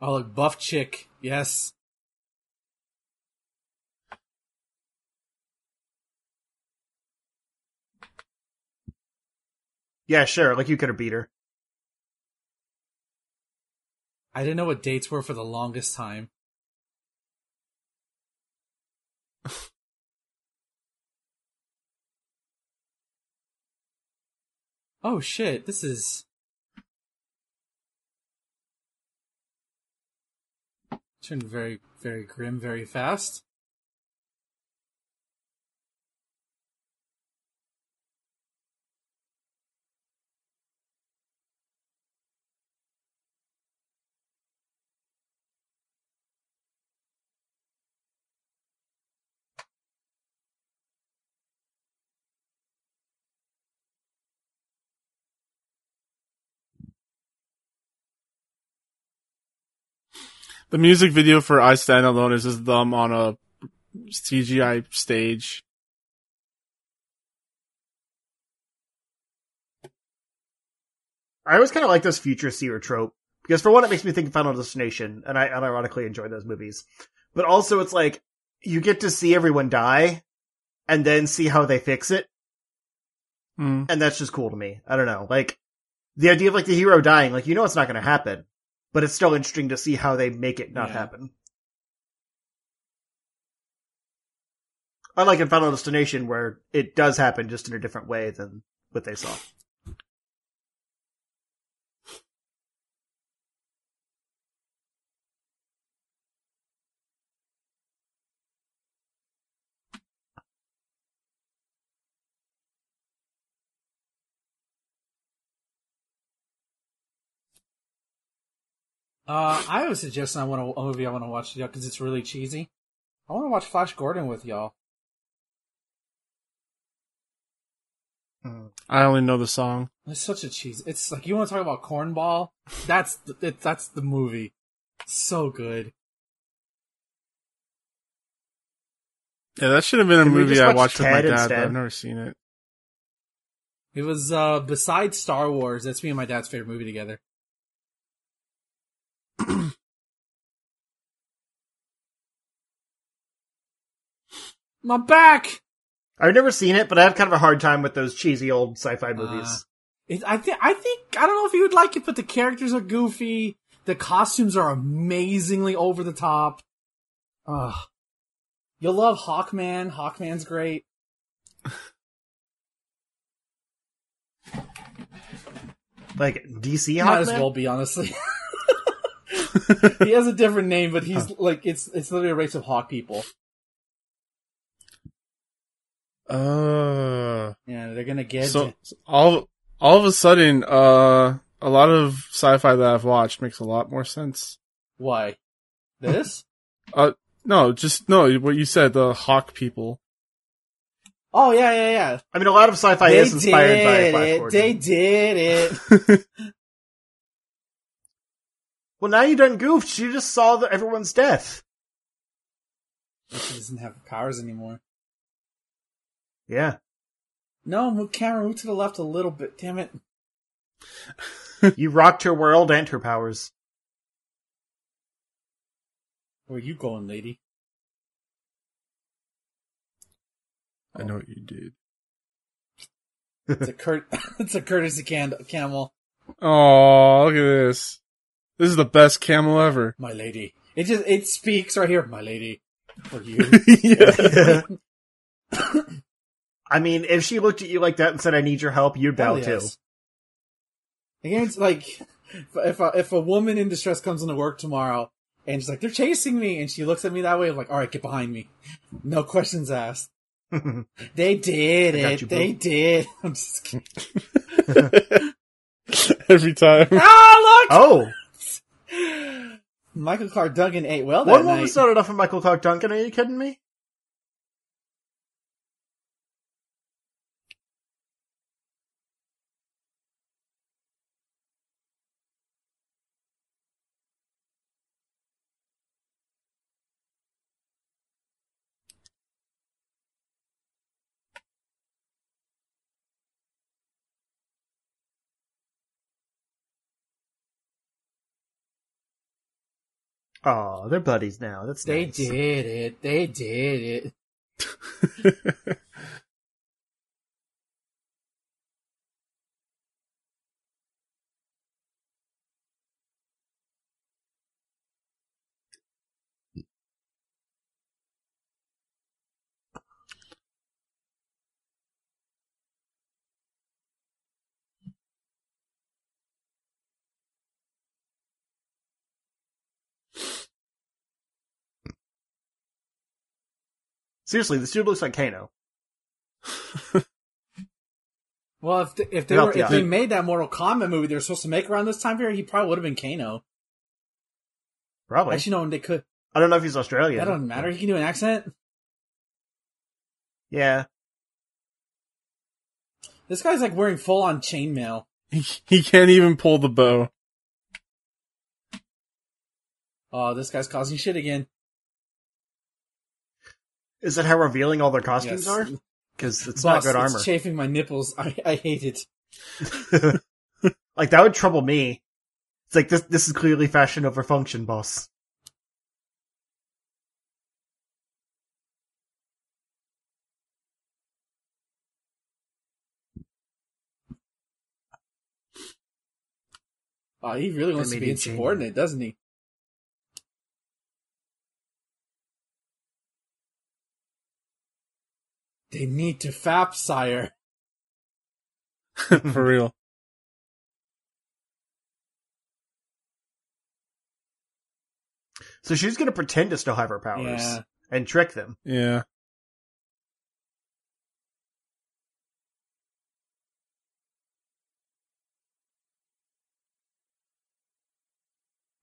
Oh, look, buff chick. Yes. Yeah, sure. Like you could have beat her. I didn't know what dates were for the longest time. oh shit, this is. Turned very, very grim very fast. The music video for I Stand Alone is just them on a CGI stage. I always kind of like this future seer trope because for one, it makes me think of Final Destination, and I unironically enjoy those movies. But also, it's like you get to see everyone die, and then see how they fix it, Mm. and that's just cool to me. I don't know, like the idea of like the hero dying, like you know it's not going to happen, but it's still interesting to see how they make it not Yeah. happen. Unlike in Final Destination, where it does happen just in a different way than what they saw. Uh, I was suggesting I want a, a movie I want to watch y'all because it's really cheesy. I want to watch Flash Gordon with y'all. I only know the song. It's such a cheese. It's like you want to talk about cornball. That's the, it, that's the movie. So good. Yeah, that should have been a Can movie just I watch watched with my dad, but instead? I've never seen it. It was uh besides Star Wars. That's me and my dad's favorite movie together. my back. I've never seen it, but I have kind of a hard time with those cheesy old sci-fi uh, movies. It, I think I think I don't know if you would like it, but the characters are goofy. The costumes are amazingly over the top. Ugh. You'll love Hawkman. Hawkman's great. like DC Might as Hawkman? well be honestly. he has a different name, but he's like it's it's literally a race of hawk people. Uh, Yeah, they're gonna get. so all all of a sudden, uh, a lot of sci-fi that I've watched makes a lot more sense. Why? This? uh, No, just no. What you said, the hawk people. oh yeah, yeah, yeah. I mean, a lot of sci-fi they is inspired by did Flash it. Gordon. They did it. Well, now you done goofed. She just saw the, everyone's death. She doesn't have powers anymore. Yeah. No, move camera, move to the left a little bit. Damn it. you rocked her world and her powers. Where are you going, lady? I know what you did. It's a curt. it's a courtesy can- camel. Oh, look at this. This is the best camel ever. My lady. It just it speaks right here. My lady. For you. yeah. I mean, if she looked at you like that and said, I need your help, you'd bow Hell too. yes. Again, it's like if a, if a woman in distress comes into work tomorrow and she's like, "They're chasing me," and she looks at me that way, I'm like, "All right, get behind me." No questions asked. They did I it. you, they did. I'm just kidding. Every time. Ah, look! oh! Michael Clarke Duncan ate well that One woman night. started off with Michael Clarke Duncan. Are you kidding me? Oh, they're buddies now. That's They nice. did it. They did it. Seriously, this dude looks like Kano. Well, if the, if they were the if they eye. made that Mortal Kombat movie they were supposed to make around this time period, he probably would have been Kano. Probably. Actually, no, they could. I don't know if he's Australian. That doesn't matter. He can do an accent. Yeah. This guy's like wearing full on chainmail. he, he can't even pull the bow. Oh, this guy's causing shit again. Is that how revealing all their costumes Yes. are? Because it's Boss, not good it's armor. chafing my nipples. I, I hate it. like that would trouble me. It's like this. This is clearly fashion over function, boss. Oh, he really wants to be insubordinate, doesn't he? They need to fap, sire. For real. So she's gonna pretend to still have her powers Yeah. and trick them. Yeah.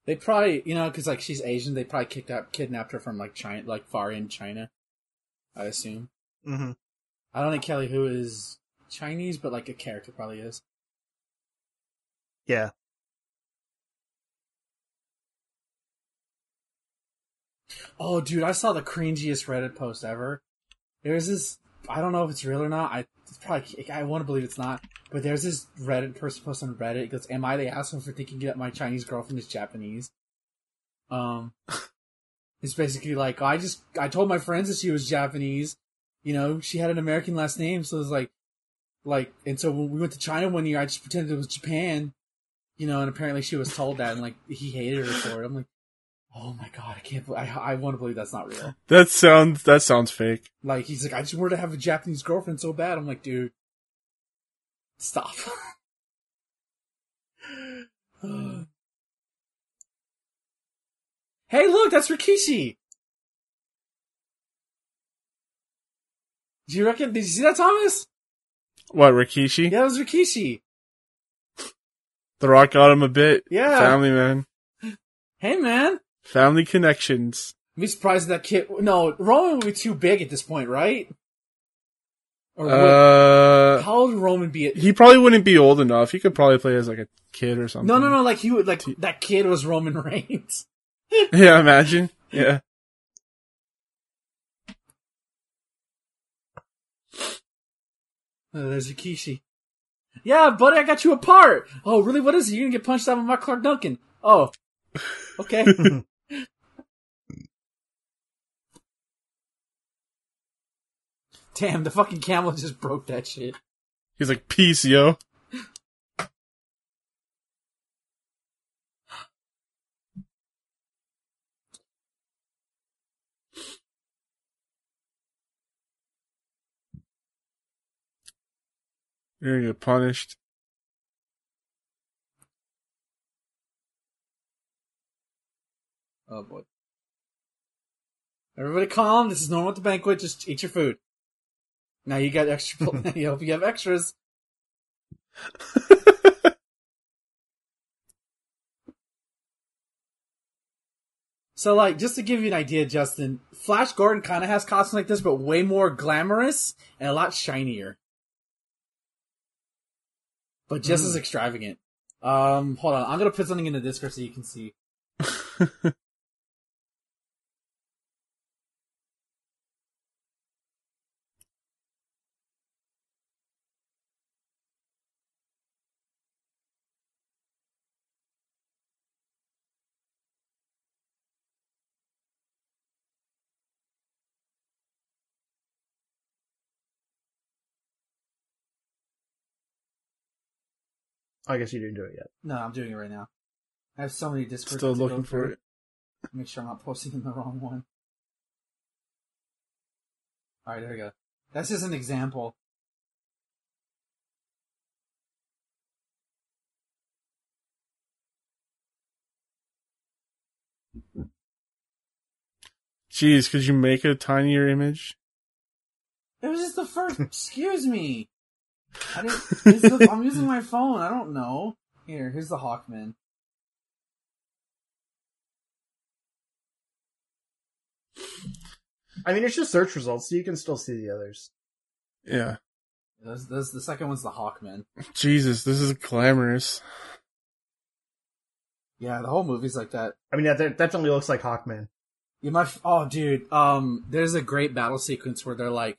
They probably, you know, because like she's Asian, they probably kicked up, kidnapped her from like China, like far in China. I assume. Hmm I don't think Kelly Hu is Chinese, but like a character probably is. Yeah. Oh, dude, I saw the cringiest Reddit post ever. There's this, I don't know if it's real or not. I it's probably, I want to believe it's not. But there's this Reddit person post on Reddit. It goes, "Am I the asshole for thinking that my Chinese girlfriend is Japanese?" Um, it's basically like I just I told my friends that she was Japanese. You know, she had an American last name, so it was like, like, and so when we went to China one year, I just pretended it was Japan. You know, and apparently she was told that, and like he hated her for it. I'm like, oh my god, I can't. bel- I I want to believe that's not real. That sounds that sounds fake. Like he's like, I just wanted to have a Japanese girlfriend so bad. I'm like, dude, stop. hey, look, that's Rikishi. Do you reckon? Did you see that, Thomas? What, Rikishi? Yeah, it was Rikishi. The Rock got him a bit. Yeah. Family man. Hey, man. Family connections. I'd be surprised that kid. No, Roman would be too big at this point, right? Or would- Uh, how old would Roman be at? he probably wouldn't be old enough. He could probably play as like a kid or something. No, no, no. Like he would, like that kid was Roman Reigns. Yeah, imagine. Yeah. Oh, there's Yukishi. Yeah, buddy, I got you apart. Oh, really? What is it? You're gonna get punched out by my Clarke Duncan. Oh, okay. Damn, the fucking camel just broke that shit. He's like, peace, yo. You're gonna get punished. Oh boy. Everybody calm. This is normal at the banquet. Just eat your food. Now you got extra. you hope you have extras. So, like, just to give you an idea, Justin, Flash Gordon kind of has costumes like this, but way more glamorous and a lot shinier. But just as extravagant. Um, hold on. I'm gonna put something in the Discord so you can see. I guess you didn't do it yet. No, I'm doing it right now. I have so many Discord. Still to go looking for it. Make sure I'm not posting in the wrong one. Alright, there we go. That's just an example. Jeez, could you make a tinier image? It was just the first. excuse me. I didn't. It's the, I'm using my phone. I don't know. Here, here's the Hawkman. I mean, it's just search results, so you can still see the others. Yeah. This, this, the second one's the Hawkman. Jesus, this is glamorous. Yeah, the whole movie's like that. I mean, that, that definitely looks like Hawkman. You might. Oh, dude. Um, there's a great battle sequence where they're like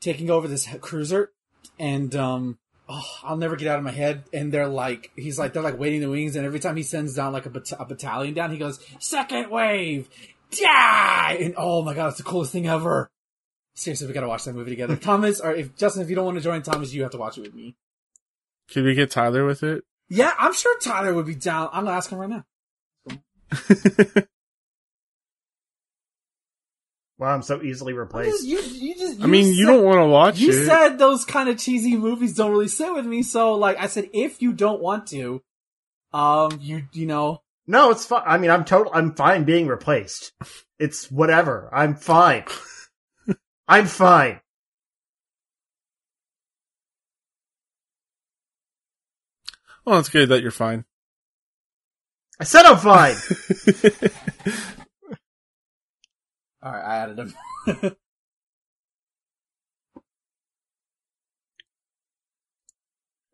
taking over this cruiser, and um, oh, I'll never get out of my head. And they're like, he's like, they're like waiting the wings, and every time he sends down like a, bat- a battalion down, he goes, second wave, die!" And oh my god, it's the coolest thing ever. Seriously, we gotta watch that movie together. Thomas, or if Justin, if you don't want to join Thomas, you have to watch it with me. Could we get Tyler with it? Yeah, I'm sure Tyler would be down. I'm gonna ask him right now. Wow, I'm so easily replaced. just- you, you just, I mean, you don't want to watch You it. said those kind of cheesy movies don't really sit with me, so like I said, if you don't want to, um, you you know, No, it's fine. I mean, I'm total. I'm fine being replaced. It's whatever. I'm fine. I'm fine. well, it's good that you're fine. I said I'm fine. all right, I added him.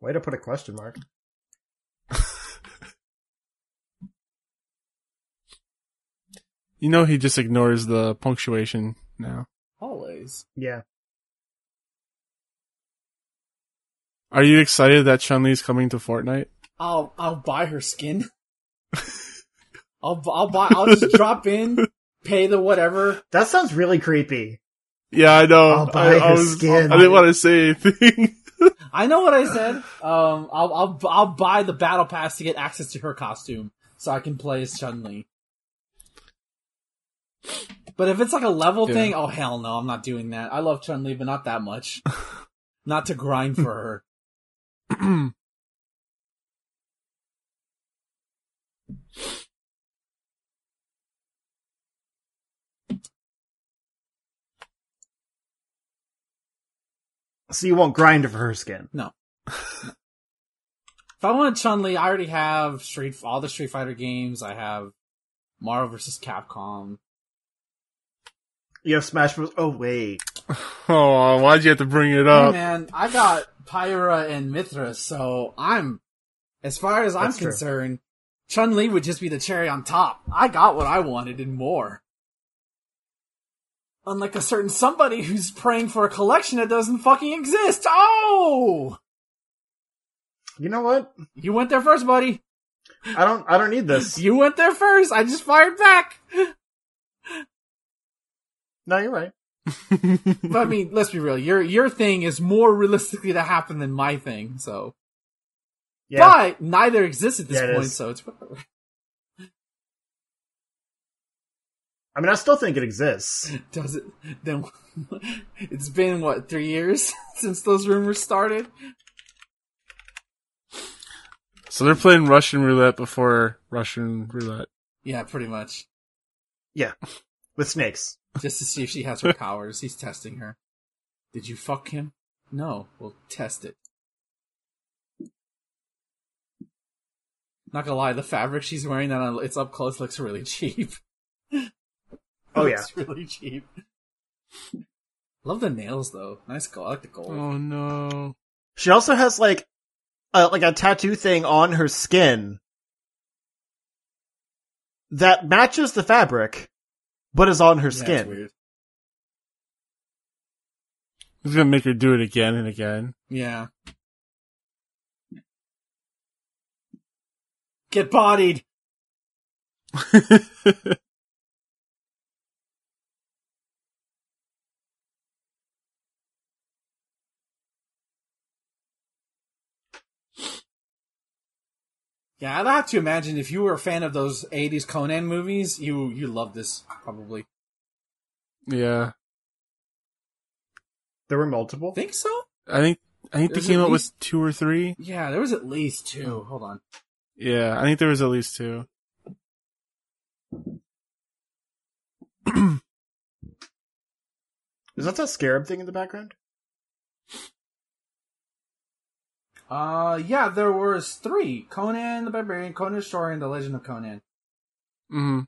Way to put a question mark. you know, he just ignores the punctuation now. Always. Yeah. Are you excited that Chun Li's coming to Fortnite? I'll I'll buy her skin. I'll I'll buy. I'll just drop in, pay the whatever. That sounds really creepy. Yeah, I know. I'll buy I, I was- skin. I didn't want to say anything. I know what I said. Um, I'll I'll I'll buy the battle pass to get access to her costume, so I can play as Chun Li. But if it's like a level Yeah. thing, oh hell no, I'm not doing that. I love Chun Li, but not that much. not to grind for her. So you won't grind for her skin. No. If I wanted Chun Li, I already have Street all the Street Fighter games. I have Marvel vs. Capcom. You have Smash Bros. Oh wait. oh, uh, why'd you have to bring it Hey up? man, I got Pyra and Mythra, so I'm As far as I'm true. concerned, Chun Li would just be the cherry on top. I got what I wanted and more. Unlike a certain somebody who's praying for a collection that doesn't fucking exist. Oh! You know what? You went there first, buddy. I don't. I don't need this. You went there first. I just fired back. No, you're right. But I mean, let's be real. Your your thing is more realistically to happen than my thing. So, Yeah. but neither exists at this Yeah, point. is. So it's whatever. I mean, I still think it exists. Does it? Then it's been what three years since those rumors started. So they're playing Russian roulette before Russian roulette. Yeah, pretty much. Yeah, with snakes. Just to see if she has her powers. He's testing her. Did you fuck him? No. We'll test it. Not gonna lie, the fabric she's wearing that on, it's up close looks really cheap. Oh, yeah. Looks really cheap. Love the nails though. Nice gold. I like the gold. Oh no. She also has like a, like a tattoo thing on her skin that matches the fabric, but is on her Yeah, it's skin. weird. It's gonna make her do it again and again. Yeah. Get bodied. Yeah, I'd have to imagine if you were a fan of those '80s Conan movies, you you love this probably. yeah. There were multiple. Think so? I think I think There's they came out least- with two or three. Yeah, there was at least two. Hold on. Yeah, I think there was at least two. Is that that scarab thing in the background? Uh, yeah, there was three: Conan the Barbarian, Conan the Story, and the Legend of Conan. hmm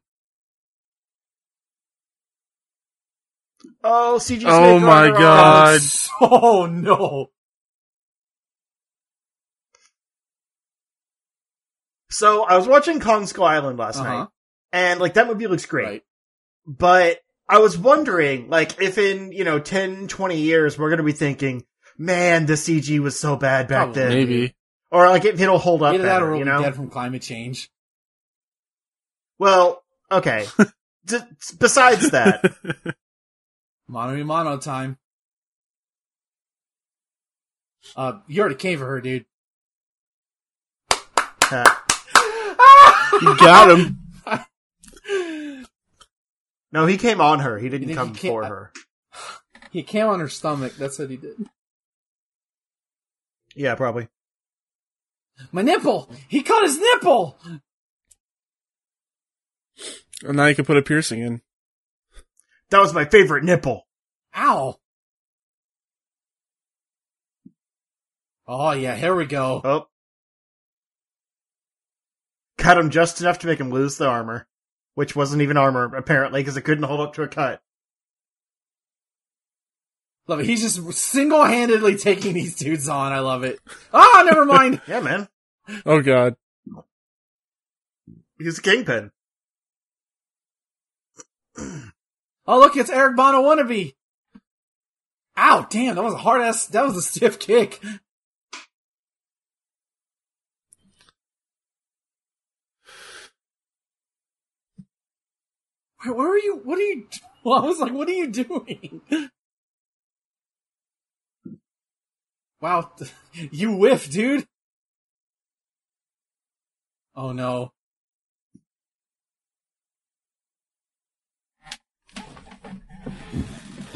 Oh, CG. Oh my Rider God. Oh no! So I was watching Kong Skull Island last Uh-huh. night, and like that movie looks great. Right. But I was wondering, like, if in, you know, 10, 20 years, we're gonna be thinking, man, the CG was so bad back Probably. then. Maybe. Or like, if it'll hold up Either that or better, we'll you be dead from climate change. Well, okay. D- besides that, Mono y mono time. Uh, you already came for her, dude. uh, you got him. no, he came on her. He didn't come he came- for her. He came on her stomach. That's what he did. Yeah, probably. My nipple. He cut his nipple. And now you can put a piercing in. That was my favorite nipple. Ow. Oh yeah, here we go. Oh. Cut him just enough to make him lose the armor. Which wasn't even armor, apparently, because it couldn't hold up to a cut. Love it. He's just single-handedly taking these dudes on. I love it. Ah, never mind. Yeah, man. Oh god. He's a kingpin. Oh look, it's Eric Bana wannabe. Ow, damn, that was a hard ass, that was a stiff kick. Where, where are you, what are you, well, I was like, what are you doing? Wow, you whiff, dude. Oh no.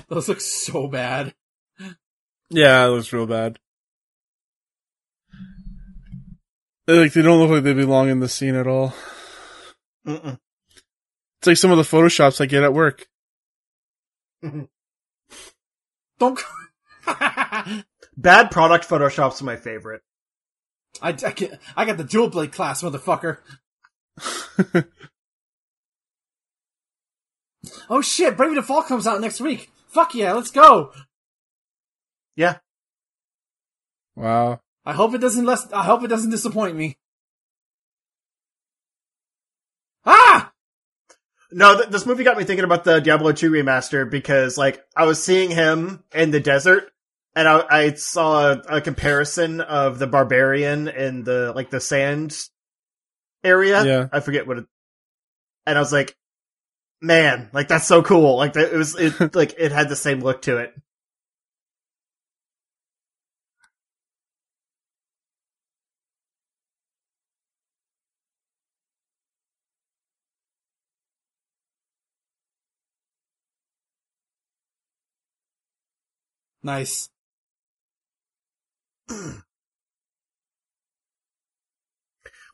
Those look so bad. Yeah, it looks real bad. They, like they don't look like they belong in the scene at all. Mm-mm. It's like some of the photoshops I get at work. Don't. Bad product Photoshop's my favorite. I, I, can, I got the dual blade class, motherfucker. oh shit, Bravely Default comes out next week. Fuck yeah, let's go. Yeah. Wow. I hope it doesn't less, I hope it doesn't disappoint me. Ah! No, th- this movie got me thinking about the Diablo 2 remaster because like I was seeing him in the desert and I, I saw a, a comparison of the barbarian in the like the sand area. Yeah. I forget what it, and I was like, man, like that's so cool. Like that, it was, it like it had the same look to it. Nice.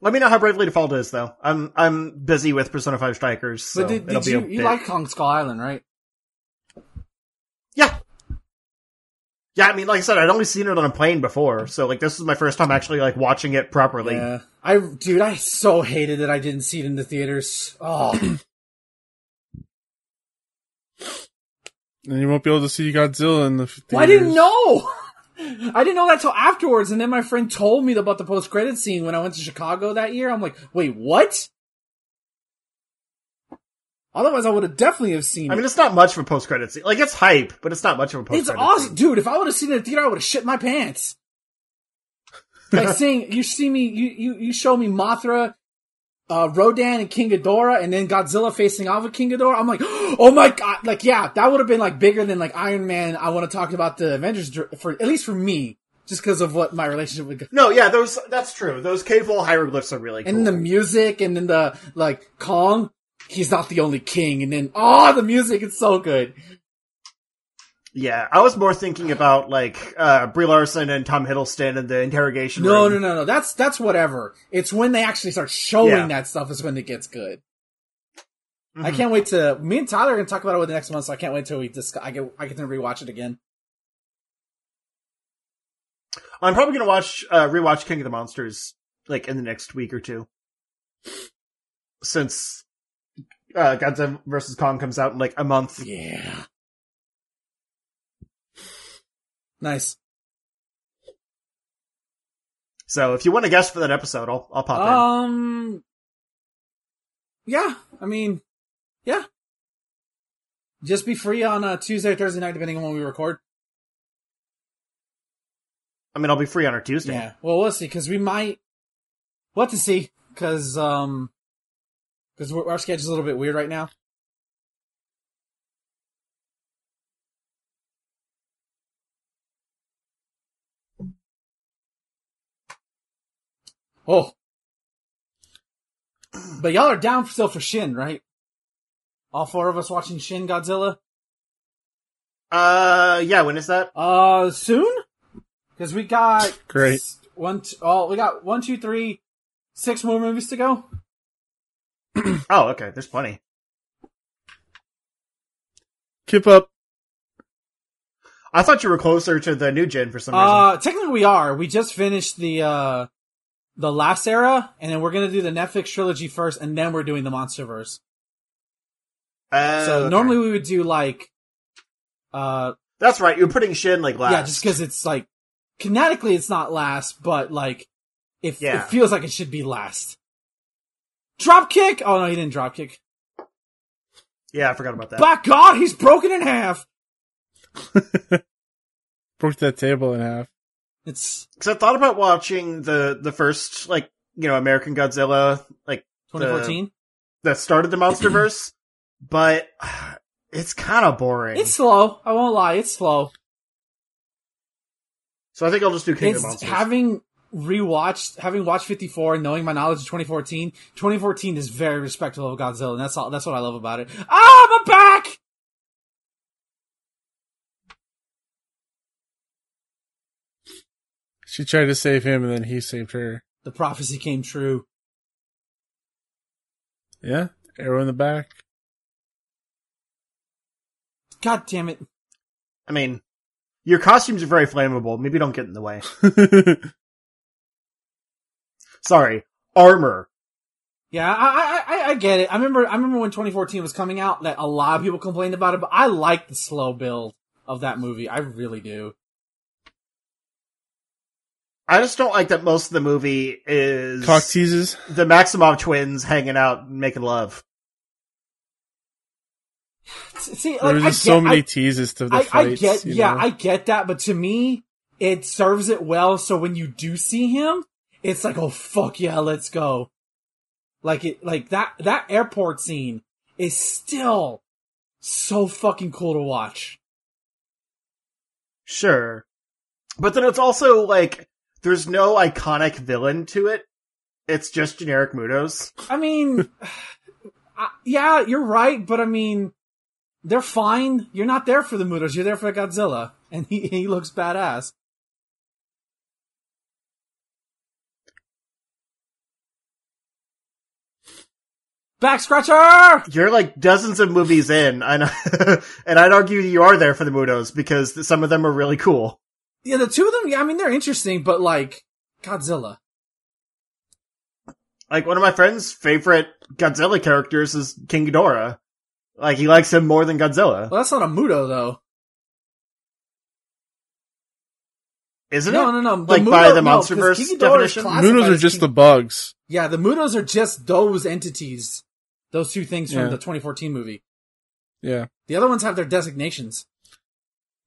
Let me know how Bravely Default is, though. I'm I'm busy with Persona Five Strikers, so but did, did you you bit- like Kong Skull Island, right? Yeah. Yeah, I mean, like I said, I'd only seen it on a plane before, so like this is my first time actually like watching it properly. Yeah. I dude, I so hated that I didn't see it in the theaters. Oh, And you won't be able to see Godzilla in the. Theaters. well, I didn't know. I didn't know that till afterwards, and then my friend told me about the post credit scene when I went to Chicago that year. I'm like, wait, what? Otherwise, I would have definitely have seen I it. mean, it's not much of a post credit scene. Like it's hype, but it's not much of a post It's awesome, scene. dude. If I would have seen it in the theater, I would have shit my pants. Like seeing you see me, you you you show me Mothra, uh, Rodan and King Ghidorah, and then Godzilla facing off with King Ghidorah. I'm like, oh my god! Like, yeah, that would have been like bigger than like Iron Man. I want to talk about the Avengers for at least for me, just because of what my relationship with. No, yeah, those that's true. Those cave wall hieroglyphs are really cool. And then the music, and then the like Kong. He's not the only king, and then oh, the music is so good. Yeah, I was more thinking about like uh Brie Larson and Tom Hiddleston and the interrogation No, room. no, no, no. That's that's whatever. It's when they actually start showing Yeah. that stuff is when it gets good. I Mhm. can't wait to. Me and Tyler are gonna talk about it with the next month, so I can't wait till we discuss. I get I get to rewatch it again. I'm probably gonna watch uh rewatch King of the Monsters like in the next week or two. Since uh Godzilla vs. Kong comes out in like a month. Yeah. Nice. So if you want to guess for that episode, I'll I'll pop in. Um. Yeah, I mean, yeah. Just be free on uh, Tuesday or Thursday night, depending on when we record. I mean, I'll be free on our Tuesday. Yeah. Well, we'll see because we might. What to see? Because um, because our schedule's a little bit weird right now. Oh. But y'all are down still for Shin, right? All four of us watching Shin Godzilla? Uh, yeah. When is that? Uh, soon? Because we got Great. s- one. T- oh, we got one, two, three, six more movies to go. Oh, okay. There's plenty. Keep up. I thought you were closer to the new gen for some reason. Uh, technically we are. We just finished the uh the last era, and then we're gonna do the Netflix trilogy first, and then we're doing the MonsterVerse. Uh, so okay. normally we would do like, uh, that's right. You're putting Shin like last. yeah, just because it's like kinetically it's not last, but like if Yeah. it feels like it should be last. Drop kick! Oh no, he didn't drop kick. Yeah, I forgot about that. By God, he's broken in half. Broke that table in half. It's Because I thought about watching the the first like you know American Godzilla like 2014. that started the MonsterVerse, but it's kind of boring. It's slow. I won't lie. It's slow. so I think I'll just do King It's Monsters. having rewatched, having watched 54 and knowing my knowledge of 2014, 2014 is very respectful of Godzilla, and that's all, that's what I love about it. Ah, I'm back! She tried to save him and then he saved her. The prophecy came true. Yeah. Arrow in the back. God damn it. I mean, your costumes are very flammable. Maybe don't get in the way. Sorry, armor. Yeah, I, I, I, I get it. I remember, I remember when 2014 was coming out that a lot of people complained about it, but I like the slow build of that movie. I really do. I just don't like that most of the movie is Cock teases. the Maximoff twins hanging out making love. See, like, There was I just so many I- teases to the I, fights. I get, yeah, know? I get that, but to me, it serves it well. So when you do see him, it's like, oh fuck yeah, let's go. Like it, like that, that airport scene is still so fucking cool to watch. Sure. But then it's also like there's no iconic villain to it. It's just generic MUTOs. I mean, I, yeah, you're right, but I mean, they're fine. You're not there for the MUTOs. You're there for Godzilla, and he he looks badass. Back scratcher. You're like dozens of movies in, and and I'd argue you are there for the MUTOs because some of them are really cool. Yeah, the two of them. Yeah, I mean they're interesting, but like Godzilla. Like one of my friend's favorite Godzilla characters is King Ghidorah. Like he likes him more than Godzilla, Well, that's not a MUTO though. isn't No, it? no, no. No. Like, by the no, 'cause MonsterVerse King definition? classified MUTOs are just King- the bugs. Yeah, the MUTOs are just those entities, those two things from Yeah. the 2014 movie. Yeah. The other ones have their designations.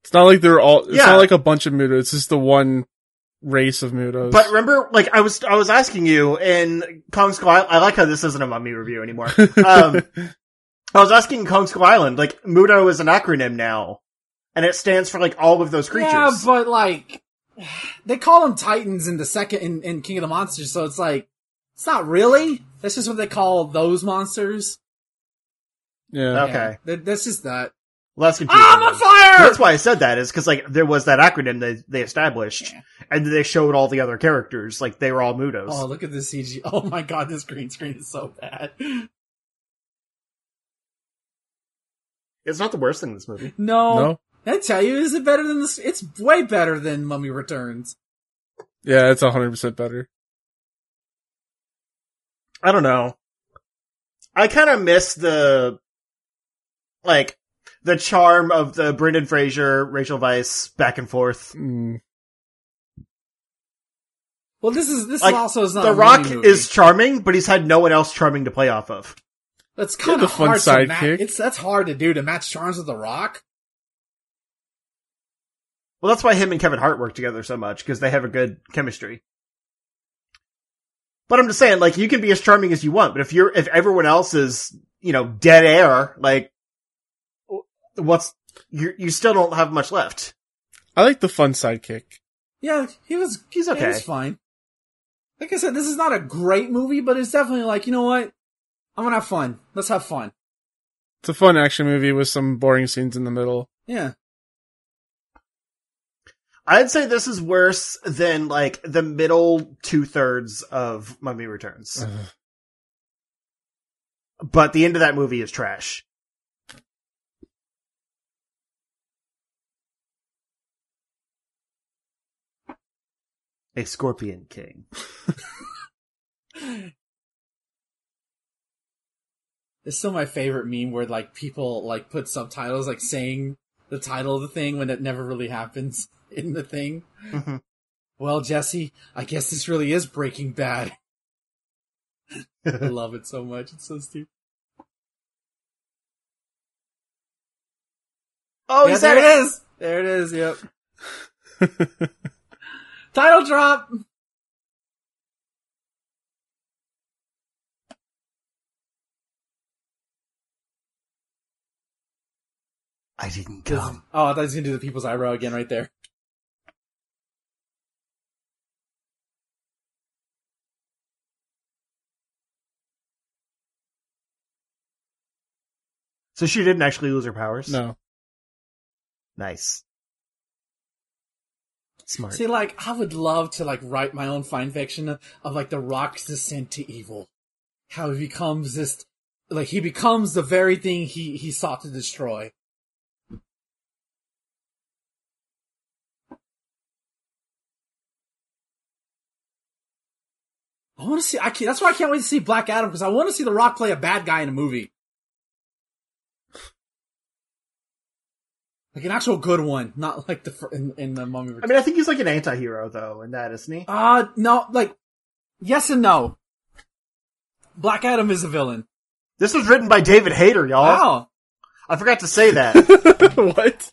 It's not like they're all, it's Yeah. not like a bunch of MUTOs. It's just the one race of MUTOs. But remember, like I was, I was asking you in Kong Skull. I, I like how this isn't a mummy review anymore. Um, I was asking Kong Skull Island, like MUTO is an acronym now, and it stands for like all of those creatures. Yeah, but like they call them Titans in the second in, in King of the Monsters, so it's like it's not really. That's just what they call those monsters. yeah. Okay. Yeah, that's just that. Less confusing. Ah, I'm on fire! That's why I said that is because like there was that acronym they they established, Yeah. and they showed all the other characters like they were all MUTOs. Oh, look at this CG. Oh my god, this green screen is so bad. It's not the worst thing in this movie. No, No? I tell you, is it better than this? It's way better than Mummy Returns. Yeah, it's 100% better. I don't know. I kind of miss the like the charm of the Brendan Fraser, Rachel Weisz back and forth. Mm. Well, this is this Like, also is not the a Rock movie. is charming, but he's had no one else charming to play off of. That's kind the of fun hard to match. sidekick. It's that's hard to do to match charms with the Rock. Well, that's why him and Kevin Hart work together so much because they have a good chemistry. But I'm just saying, like, you can be as charming as you want, but if you're, if everyone else is, you know, dead air, like, what's, you you still don't have much left. I like the fun sidekick. Yeah, he was He's okay. he was fine. Like I said, this is not a great movie, but it's definitely like you know what, I'm gonna have fun. Let's have fun. It's a fun action movie with some boring scenes in the middle. Yeah. I'd say this is worse than, like, the middle two thirds of Mummy Returns. Ugh. But the end of that movie is trash. A Scorpion King. It's still my favorite meme where like people like put subtitles like saying the title of the thing when it never really happens in the thing. Mhm. Well, Jesse, I guess this really is Breaking Bad. I love it so much. It's so stupid. Oh, yeah, there it is. There it is. Yep. Title drop. I didn't come. Oh, I thought he was gonna do the people's eyebrow again right there. So she didn't actually lose her powers? no. Nice. Smart. See, like, I would love to like write my own fan fiction of, of like the Rock's descent to evil. How he becomes this, like he becomes the very thing he he sought to destroy. I want to see. I can't, that's why I can't wait to see Black Adam because I want to see The Rock play a bad guy in a movie, like an actual good one, not like the fir- in, in the Mummy. I mean, I think he's like an anti-hero though in that, isn't he? Uh, no, like, yes and no. Black Adam is a villain. This was written by David Hayter, y'all. Wow. I forgot to say that. what?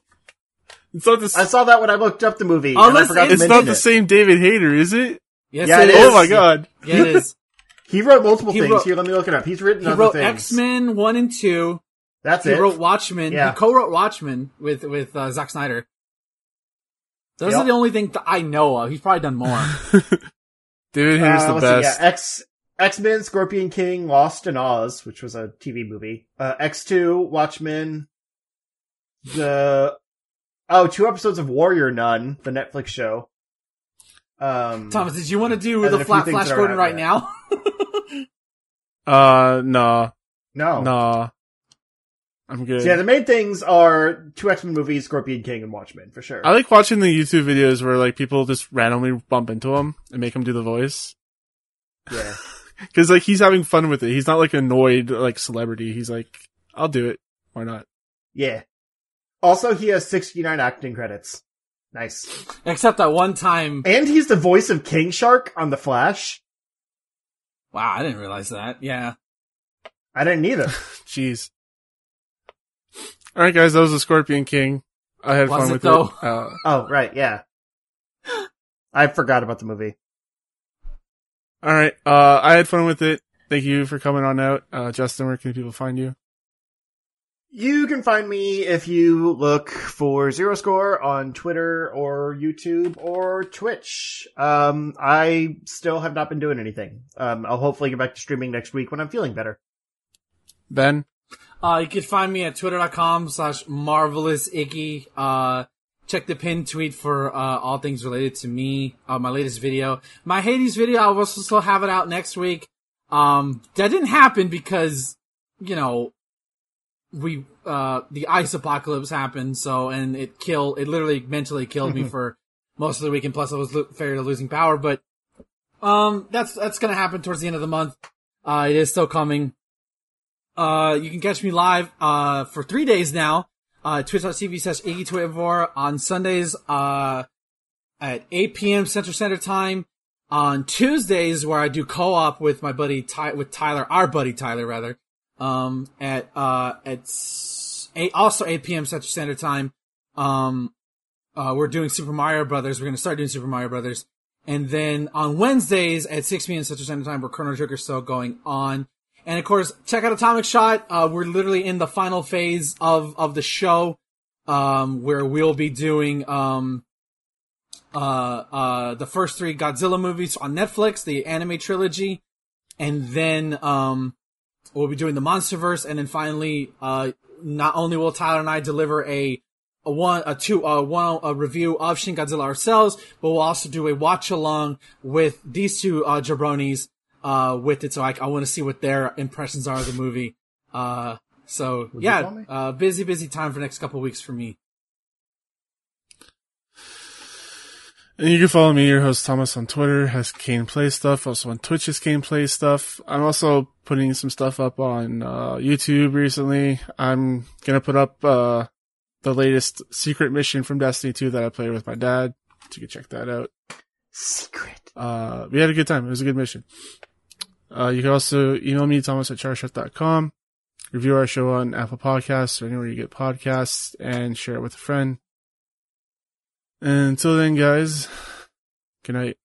It's not the. I saw that when I looked up the movie. Oh, and I forgot it's mention not the it. same David Hayter, is it? Yes, Yeah, it it is. is. Oh my god. Yeah, it is. He wrote multiple He things. wrote- Here, let me look it up. He's written He other wrote things. X Men one and two. That's He it. He wrote Watchmen. Yeah. He co-wrote Watchmen with with uh, Zack Snyder. Those Yep. are the only things that I know of. He's probably done more. David Hayter's Uh, the let's see, best. yeah, X X Men, Scorpion King, Lost in Oz, which was a TV movie. Uh, X Two, Watchmen. The oh, two episodes of Warrior Nun, the Netflix show. Um, Thomas, did you want to do the then a few Flat Flash that Gordon right now? Uh, no, no, nah. I'm good. So yeah, the main things are two X Men movies, Scorpion King, and Watchmen for sure. I like watching the YouTube videos where like people just randomly bump into him and make him do the voice. yeah, Cause like he's having fun with it. He's not like annoyed like celebrity. He's like, I'll do it. Why not? yeah. Also, he has sixty nine acting credits. Nice, Except that one time. and he's the voice of King Shark on The Flash. Wow, I didn't realize that. Yeah. I didn't either. Jeez. All right, guys, that was the Scorpion King. I had Was fun it, with though? it. Uh, Oh, right, yeah. I forgot about the movie. all right, uh, I had fun with it. Thank you for coming on out. Uh, Justin, where can people find you? You can find me if you look for Zero Score on Twitter or YouTube or Twitch. Um, I still have not been doing anything. Um, I'll hopefully get back to streaming next week when I'm feeling better. Ben? Uh, you can find me at twitter.com slash marvelous icky. Uh, check the pinned tweet for, uh, all things related to me, uh, my latest video. My Hades video, I will also have it out next week. Um, that didn't happen because, you know, we, uh, the ice apocalypse happened, so, and it killed, it literally mentally killed me for most of the week, and plus I was lo- fair to losing power, but, um, that's, that's gonna happen towards the end of the month. Uh, it is still coming. Uh, you can catch me live, uh, for three days now, uh, twitch.tv slash iggy on Sundays, uh, at 8 p.m. Central Standard Time. On Tuesdays, where I do co-op with my buddy Ty, with Tyler, our buddy Tyler, rather, um, at, uh, at eight, also 8 p.m. Central Standard Time. Um, uh, we're doing Super Mario Brothers. We're going to start doing Super Mario Brothers. And then on Wednesdays at 6 p.m. Central Standard Time, where Chrono Trigger's still going on. And of course, check out Atomic Shot. Uh, we're literally in the final phase of, of the show, um, where we'll be doing, um, uh, uh, the first three Godzilla movies on Netflix, the anime trilogy. And then, um, we'll be doing the MonsterVerse. And then finally, uh, not only will Tyler and I deliver a, a one, a two, uh, one, a review of Shin Godzilla ourselves, but we'll also do a watch along with these two, uh, jabronis, uh, with it. So I, I want to see what their impressions are of the movie. Uh, so Would yeah, uh, busy, busy time for the next couple of weeks for me. And you can follow me, your host Thomas, on Twitter, has Kane Play Stuff, also on Twitch is Kane Play Stuff. I'm also putting some stuff up on uh, YouTube recently. I'm gonna put up uh, the latest secret mission from Destiny 2 that I played with my dad. So you can check that out. Secret. Uh, we had a good time. It was a good mission. Uh, you can also email me, thomas at charchef.com, review our show on Apple Podcasts or anywhere you get podcasts, and share it with a friend. And until then, guys, good night.